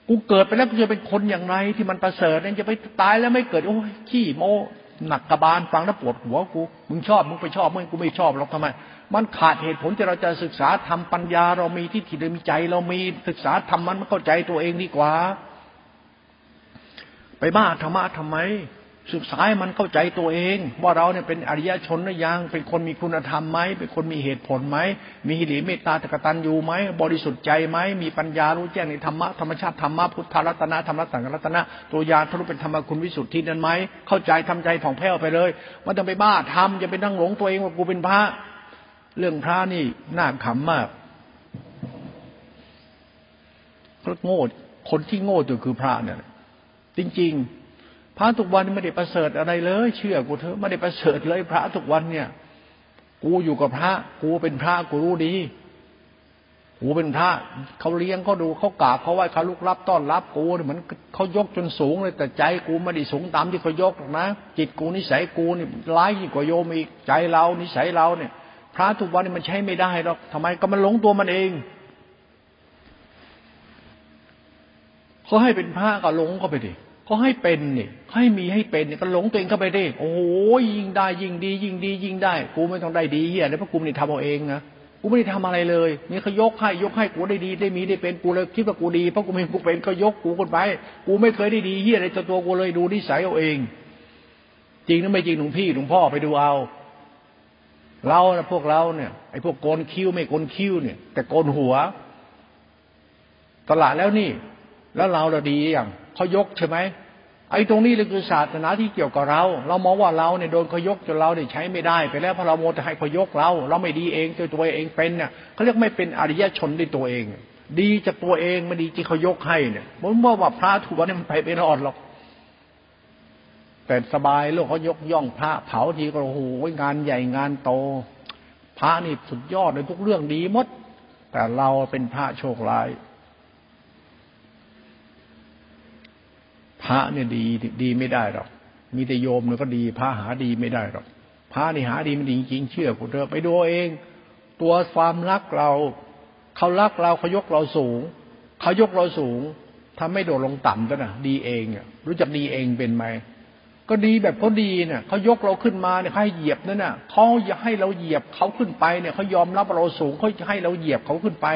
กูเกิดไปแล้วกูจะเป็นคนอย่างไรที่มันประเสริฐเนี่ยจะไปตายแล้วไม่เกิดโอ้ยขี้โม หนักกระบาลฟังแล้วปวดหัวกูมึงชอบมึงไปชอบมึงกูไม่ชอบหรอกทำไม มันขาดเหตุผลที่เราจะศึกษาทำปัญญาเรามีที่ที่เรามีใจ เรามีศึกษาทำมันมันเข้าใจตัวเองดีกว่า ไปบ้าธรรมะทำไม ศึกษาให้มันเข้าใจตัวเอง ว่าเราเนี่ยเป็นอริยชนหรือยัง เป็นคนมีคุณธรรมไหมเป็นคนมีเหตุผลไหมมีหิริเมตตาตะกตันอยู่ไหมบริสุทธิ์ใจไหมมีปัญญารู้แจ้งในธรรมะธรรมชาติธรรมะพุทธรัตนะธรรมสังรัตนะตัวยาทะลุเป็นธรรมคุณวิสุทธินั้นไหมเข้าใจทำใจผ่องแผ้วไปเลยมันต้องไปบ้าทำอย่าไปนั่งหลงตัวเองว่ากูเป็นพระ เรื่องพระนี่น่าขำมากโง่คนที่โง่ตัวคือพระเนี่ยจริง ๆ พระทุกวันไม่ได้ประเสริฐอะไรเลย เชื่อกูเถอะไม่ได้ประเสริฐเลย พระทุกวันเนี่ย กูอยู่กับพระ กูเป็นพระกูรู้ดีกูเป็นพระเขาเลี้ยงเขาดูเขากราบเขาไหว้เขาลุกรับต้อนรับกูเหมือนเขายกจนสูงเลยแต่ใจกูไม่ได้สูงตามที่เขายกหรอกนะ จิตกูนิสัยกูนี่ร้ายยิ่งกว่าโยมอีกใจเรานิสัยเราเนี่ย พระทุกวันนี่มันใช้ไม่ได้หรอกทำไมก็มันหลงตัวมันเองเขาให้เป็นพระก็หลงเข้าไปดิ ก็ให้เป็นนี่ให้มีให้เป็นนี่ก็หลงตัวเองเข้าไปไดิโอ้โหยิ่งได้ยิ่งดี ยิ่งดี ยิ่งได้ กูไม่ต้องได้ดีเฮียแล้วพระกูนี่ทำเอาเองนะกูไม่ได้ทำอะไรเลยนี่เขายกให้ยกให้กูได้ดีได้มีได้เป็นกูเลยคิดว่ากูดีเพราะกูไม่กูเป็นก็ยกกูคนไป กูไม่เคยได้ดีเฮียอะไรตัวกูเลยดูนิสัยเอาเอง จริงหรือไม่จริงหลวงพี่หลวงพ่อไปดูเอาเรานะพวกเราเนี่ยไอ้พวกโกนคิ้วไม่โกนคิ้วเนี่ย แต่โกนหัว ตลาดแล้วนี่ แล้วเราเราดีอย่าง เขายกใช่ไหมไอ้ตรงนี้เลยคือศาสนาที่เกี่ยวกับเรา เรามองว่าเราเนี่ยโดนเขายกจนเราเนี่ยใช้ไม่ได้ไปแล้วพราะเราโมจะให้เขายกเรา เราไม่ดีเองตัวตัวเองเป็นเนี่ยเขาเรียกไม่เป็นอริยชนด้วยตัวเอง ดีจากตัวเองไม่ดีที่เขายกให้เนี่ยผมว่าว่าพระถูกเนี่ยมันไปไม่รอดหรอกแต่สบายโลกเขายกย่องพระเผาทีก็โอ้โหงานใหญ่งานโต พระนี่สุดยอดเลยทุกเรื่องดีหมด แต่เราเป็นพระโชคร้าย พระเนี่ยดีดีไม่ได้หรอก มีแต่โยมเนี่ยก็ดี พระหาดีไม่ได้หรอก พระนี่หาดีไม่ดีจริงเชื่อกูเถอะไปดูเอง ตัวความรักเราเขารักเราเขายกเราสูงเขายกเราสูงทำไม่โดดลงต่ำก็นะดีเองอะรู้จักดีเองเป็นไหมก็ดีแบบเขาดีเนี่ยเขายกเราขึ้นมาเนี่ยเขาให้เหยียบนั่นน่ะเขาอยากให้เราเหยียบเขาขึ้นไปเนี่ยเขายอมรับเราสูงเขาให้เราเหยียบเขาขึ้นไป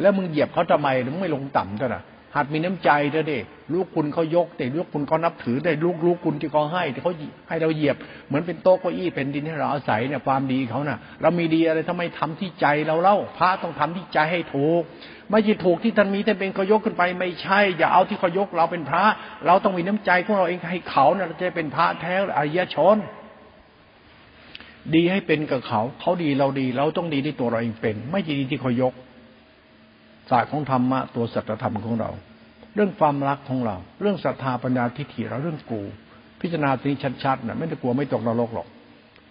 แล้วมึงเหยียบเขาทำไมมึงไม่ลงต่ำก็นะ หัดมีน้ำใจเถอะเดิลูกคุณเขายกแต่ลูกคุณเขานับถือได้ลูกลูกคุณที่เขาให้ที่เขาให้เราเหยียบ เหมือนเป็นโต๊ะเก้าอี้เป็นดินให้เราอาศัยเนี่ยความดีเขาน่ะ เรามีดีอะไรทำไมทำที่ใจเราเล่าพระต้องทำที่ใจให้ถูกไม่ใช่ถูกที่ท่านมีท่านเป็นเขายกขึ้นไปไม่ใช่ อย่าเอาที่เขายกเราเป็นพระ เราต้องมีน้ำใจของเราเองให้เขาเนี่ยเราจะเป็นพระแท้อริยชนดีให้เป็นกับเขา เขาดีเราดี เราต้องดีที่ตัวเราเองเป็น ไม่ใช่ดีที่เขายก ศาสตร์ของธรรมะตัวสัจธรรมของเรา เรื่องความรักของเรา เรื่องศรัทธาปัญญาทิฏฐิเราเรื่องกู พิจารณาตรงนี้ชัดๆนะไม่ได้กลัวไม่ตกนรกหรอก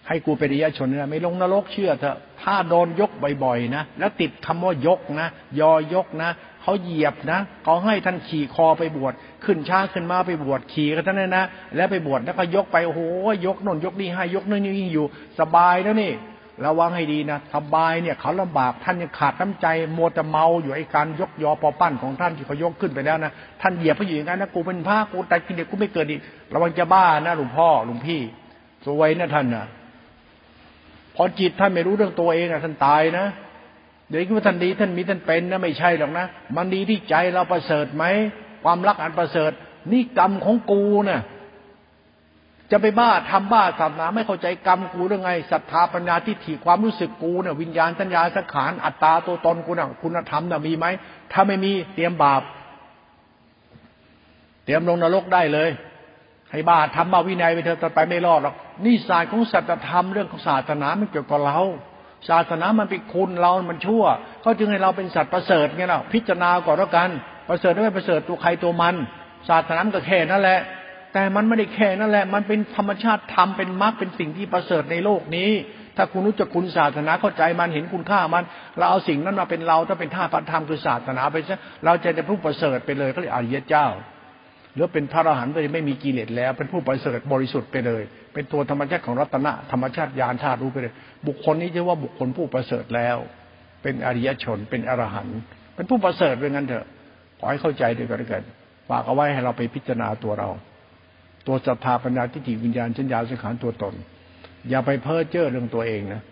ให้กูเป็นอริยชนนะไม่ลงนรกเชื่อเถอะถ้าโดนยกบ่อยๆนะแล้วติดคำว่ายกนะยอยกนะเขาเหยียบนะเขาให้ท่านขี่คอไปบวชขึ้นช้างขึ้นมาไปบวชขี่กันท่านนะแล้วไปบวชแล้วก็ยกไปโอ้โหยกนนยกนี่ให้ยกนั่นนี่อยู่ สบายแล้วนี่ ระวังให้ดีนะสบายเนี่ยเขาลำบากท่านยังขาดน้ำใจโมตะเมาอยู่ไอ้การยกยอปอปั้นของท่านที่เขายกขึ้นไปแล้วนะท่านเหยียบไปอยู่อย่างนั้นนะกูเป็นพระกูตายกินเด็กกูไม่เกิดอีกระวังจะบ้านะหลวงพ่อหลวงพี่สวยนะท่านนะพอจิตท่านไม่รู้เรื่องตัวเองนะท่านตายนะเดี๋ยวคิดว่าท่านดีท่านมีท่านเป็นนะไม่ใช่หรอกนะมันดีที่ใจเราประเสริฐไหมความรักอันประเสริฐนี่กรรมของกูนะ่ะ จะไปบ้าทำบ้าศาสนาไม่เข้าใจกรรมกูเรื่องไงศรัทธาปัญญาทิฏฐิความรู้สึกกูเนี่ยวิญญาณสัญญาสังขารอัตตาตัวตนกูน่ะคุณธรรมน่ะมีไหมถ้าไม่มีเตรียมบาป เตรียมลงนรกได้เลยให้บ้าทำบ้าวินัยไปเถอะต่อไปไม่รอดหรอกนี่ศาสตร์ของสัจธรรมเรื่องของศาสนาไม่เกี่ยวกับเรา ศาสนามันเป็นคุณเรา มันชั่วเขาจึงให้เราเป็นสัตว์ประเสริฐไงล่ะพิจารณาก่อนแล้วกัน ประเสริฐไม่ประเสริฐตัวใครตัวมัน ศาสนาก็แค่นั่นแหละ แต่มันไม่ได้แค่นั่นแหละ มันเป็นธรรมชาติธรรมเป็นมรรคเป็นสิ่งที่ประเสริฐในโลกนี้ ถ้าคุณรู้จักคุณศาสนาเข้าใจมันเห็นคุณค่ามัน เราเอาสิ่งนั้นมาเป็นเราถ้าเป็นท่าพันธรรมคือศาสนาไปซะเราจะเป็นผู้ประเสริฐไปเลยก็เลยอริยเจ้าหรือเป็นพระอรหันต์ไปไม่มีกิเลสแล้ว เป็นผู้ประเสริฐบริสุทธิ์ไปเลย เป็นตัวธรรมชาติของรัตนะธรรมชาติญาณธาตุรู้ไปเลย บุคคลนี้จะว่าบุคคลผู้ประเสริฐแล้ว เป็นอริยชนเป็นอรหันต์เป็นผู้ประเสริฐเป็นงั้นเถอะขอให้เข้าใจด้วยกันด้วยกันฝากเอาไว้ให้เราไปพิจารณาตัวเรา ตัวศรัทธาปัญญาทิฏฐิวิญญาณชัญญาสังขารตัวตน อย่าไปเพ้อเจ้อเรื่องตัวเองนะ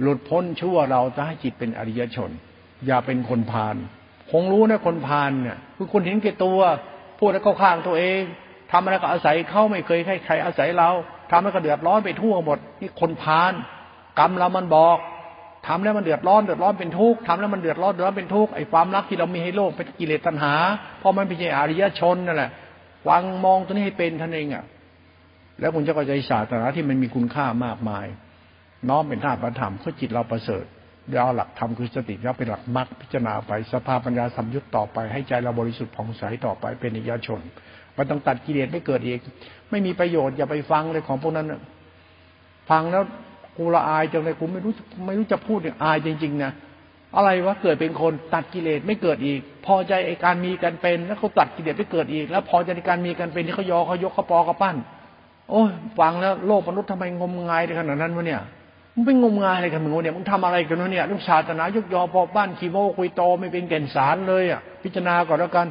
หลุดพ้นชั่วเราจะให้จิตเป็นอริยชน อย่าเป็นคนพาลคงรู้นะคนพาลเนี่ยคือคนเห็นแก่ตัวพูดแล้วเข้าข้างตัวเองทำอะไรก็อาศัยเขาไม่เคยให้ใครอาศัยเราทำแล้วก็เดือดร้อนไปทั่วหมด นี่คนพาลกรรมเรามันบอกทำแล้วมันเดือดร้อนเดือดร้อนเป็นทุกข์ทำแล้วมันเดือดร้อนเดือดร้อนเป็นทุกข์ไอ้ความรักที่เรามีให้โลกเป็นกิเลสตัณหาเพราะมันเป็นอริยชนนั่นแหละ ฟังมองตัวนี้ให้เป็นท่านเองอะ แล้วคุณจะเข้าใจศาสนาที่มันมีคุณค่ามากมาย น้อมเป็นธาตุประธรรมเพื่อจิตเราประเสริฐเดี๋ยวเอาหลักธรรมคือสติแล้วเป็นหลักมรรคพิจารณาไปสภาพปัญญาสัมยุตต่อไปให้ใจเราบริสุทธิ์ผ่องใสต่อไปเป็นอิยาชนมันต้องตัดกิเลสไม่เกิดอีก ไม่มีประโยชน์อย่าไปฟังเลยของพวกนั้นฟังแล้วกูละอายจังเลยกูไม่รู้ไม่รู้จะพูดเนี่ยอายจริงๆนะ อะไรวะเกิดเป็นคนตัดกิเลสไม่เกิดอีก พอใจไอการมีกันเป็น แล้วเขาตัดกิเลสไม่เกิดอีก แล้วพอใจในการมีกันเป็นที่เขายอเขายกเขาปอเขาปั้น โอ้ยฟังแล้วโลกมนุษย์ทำไมงมงายขนาดนั้นวะเนี่ยมึงไปงมงายอะไรกันมึงวะเนี่ยมึงทำอะไรกันวะเนี่ยลูกศาสนายกยอปอบ้านขีโมคุยโตไม่เป็นแก่นสารเลยอะพิจารณาก่อนแล้วกัน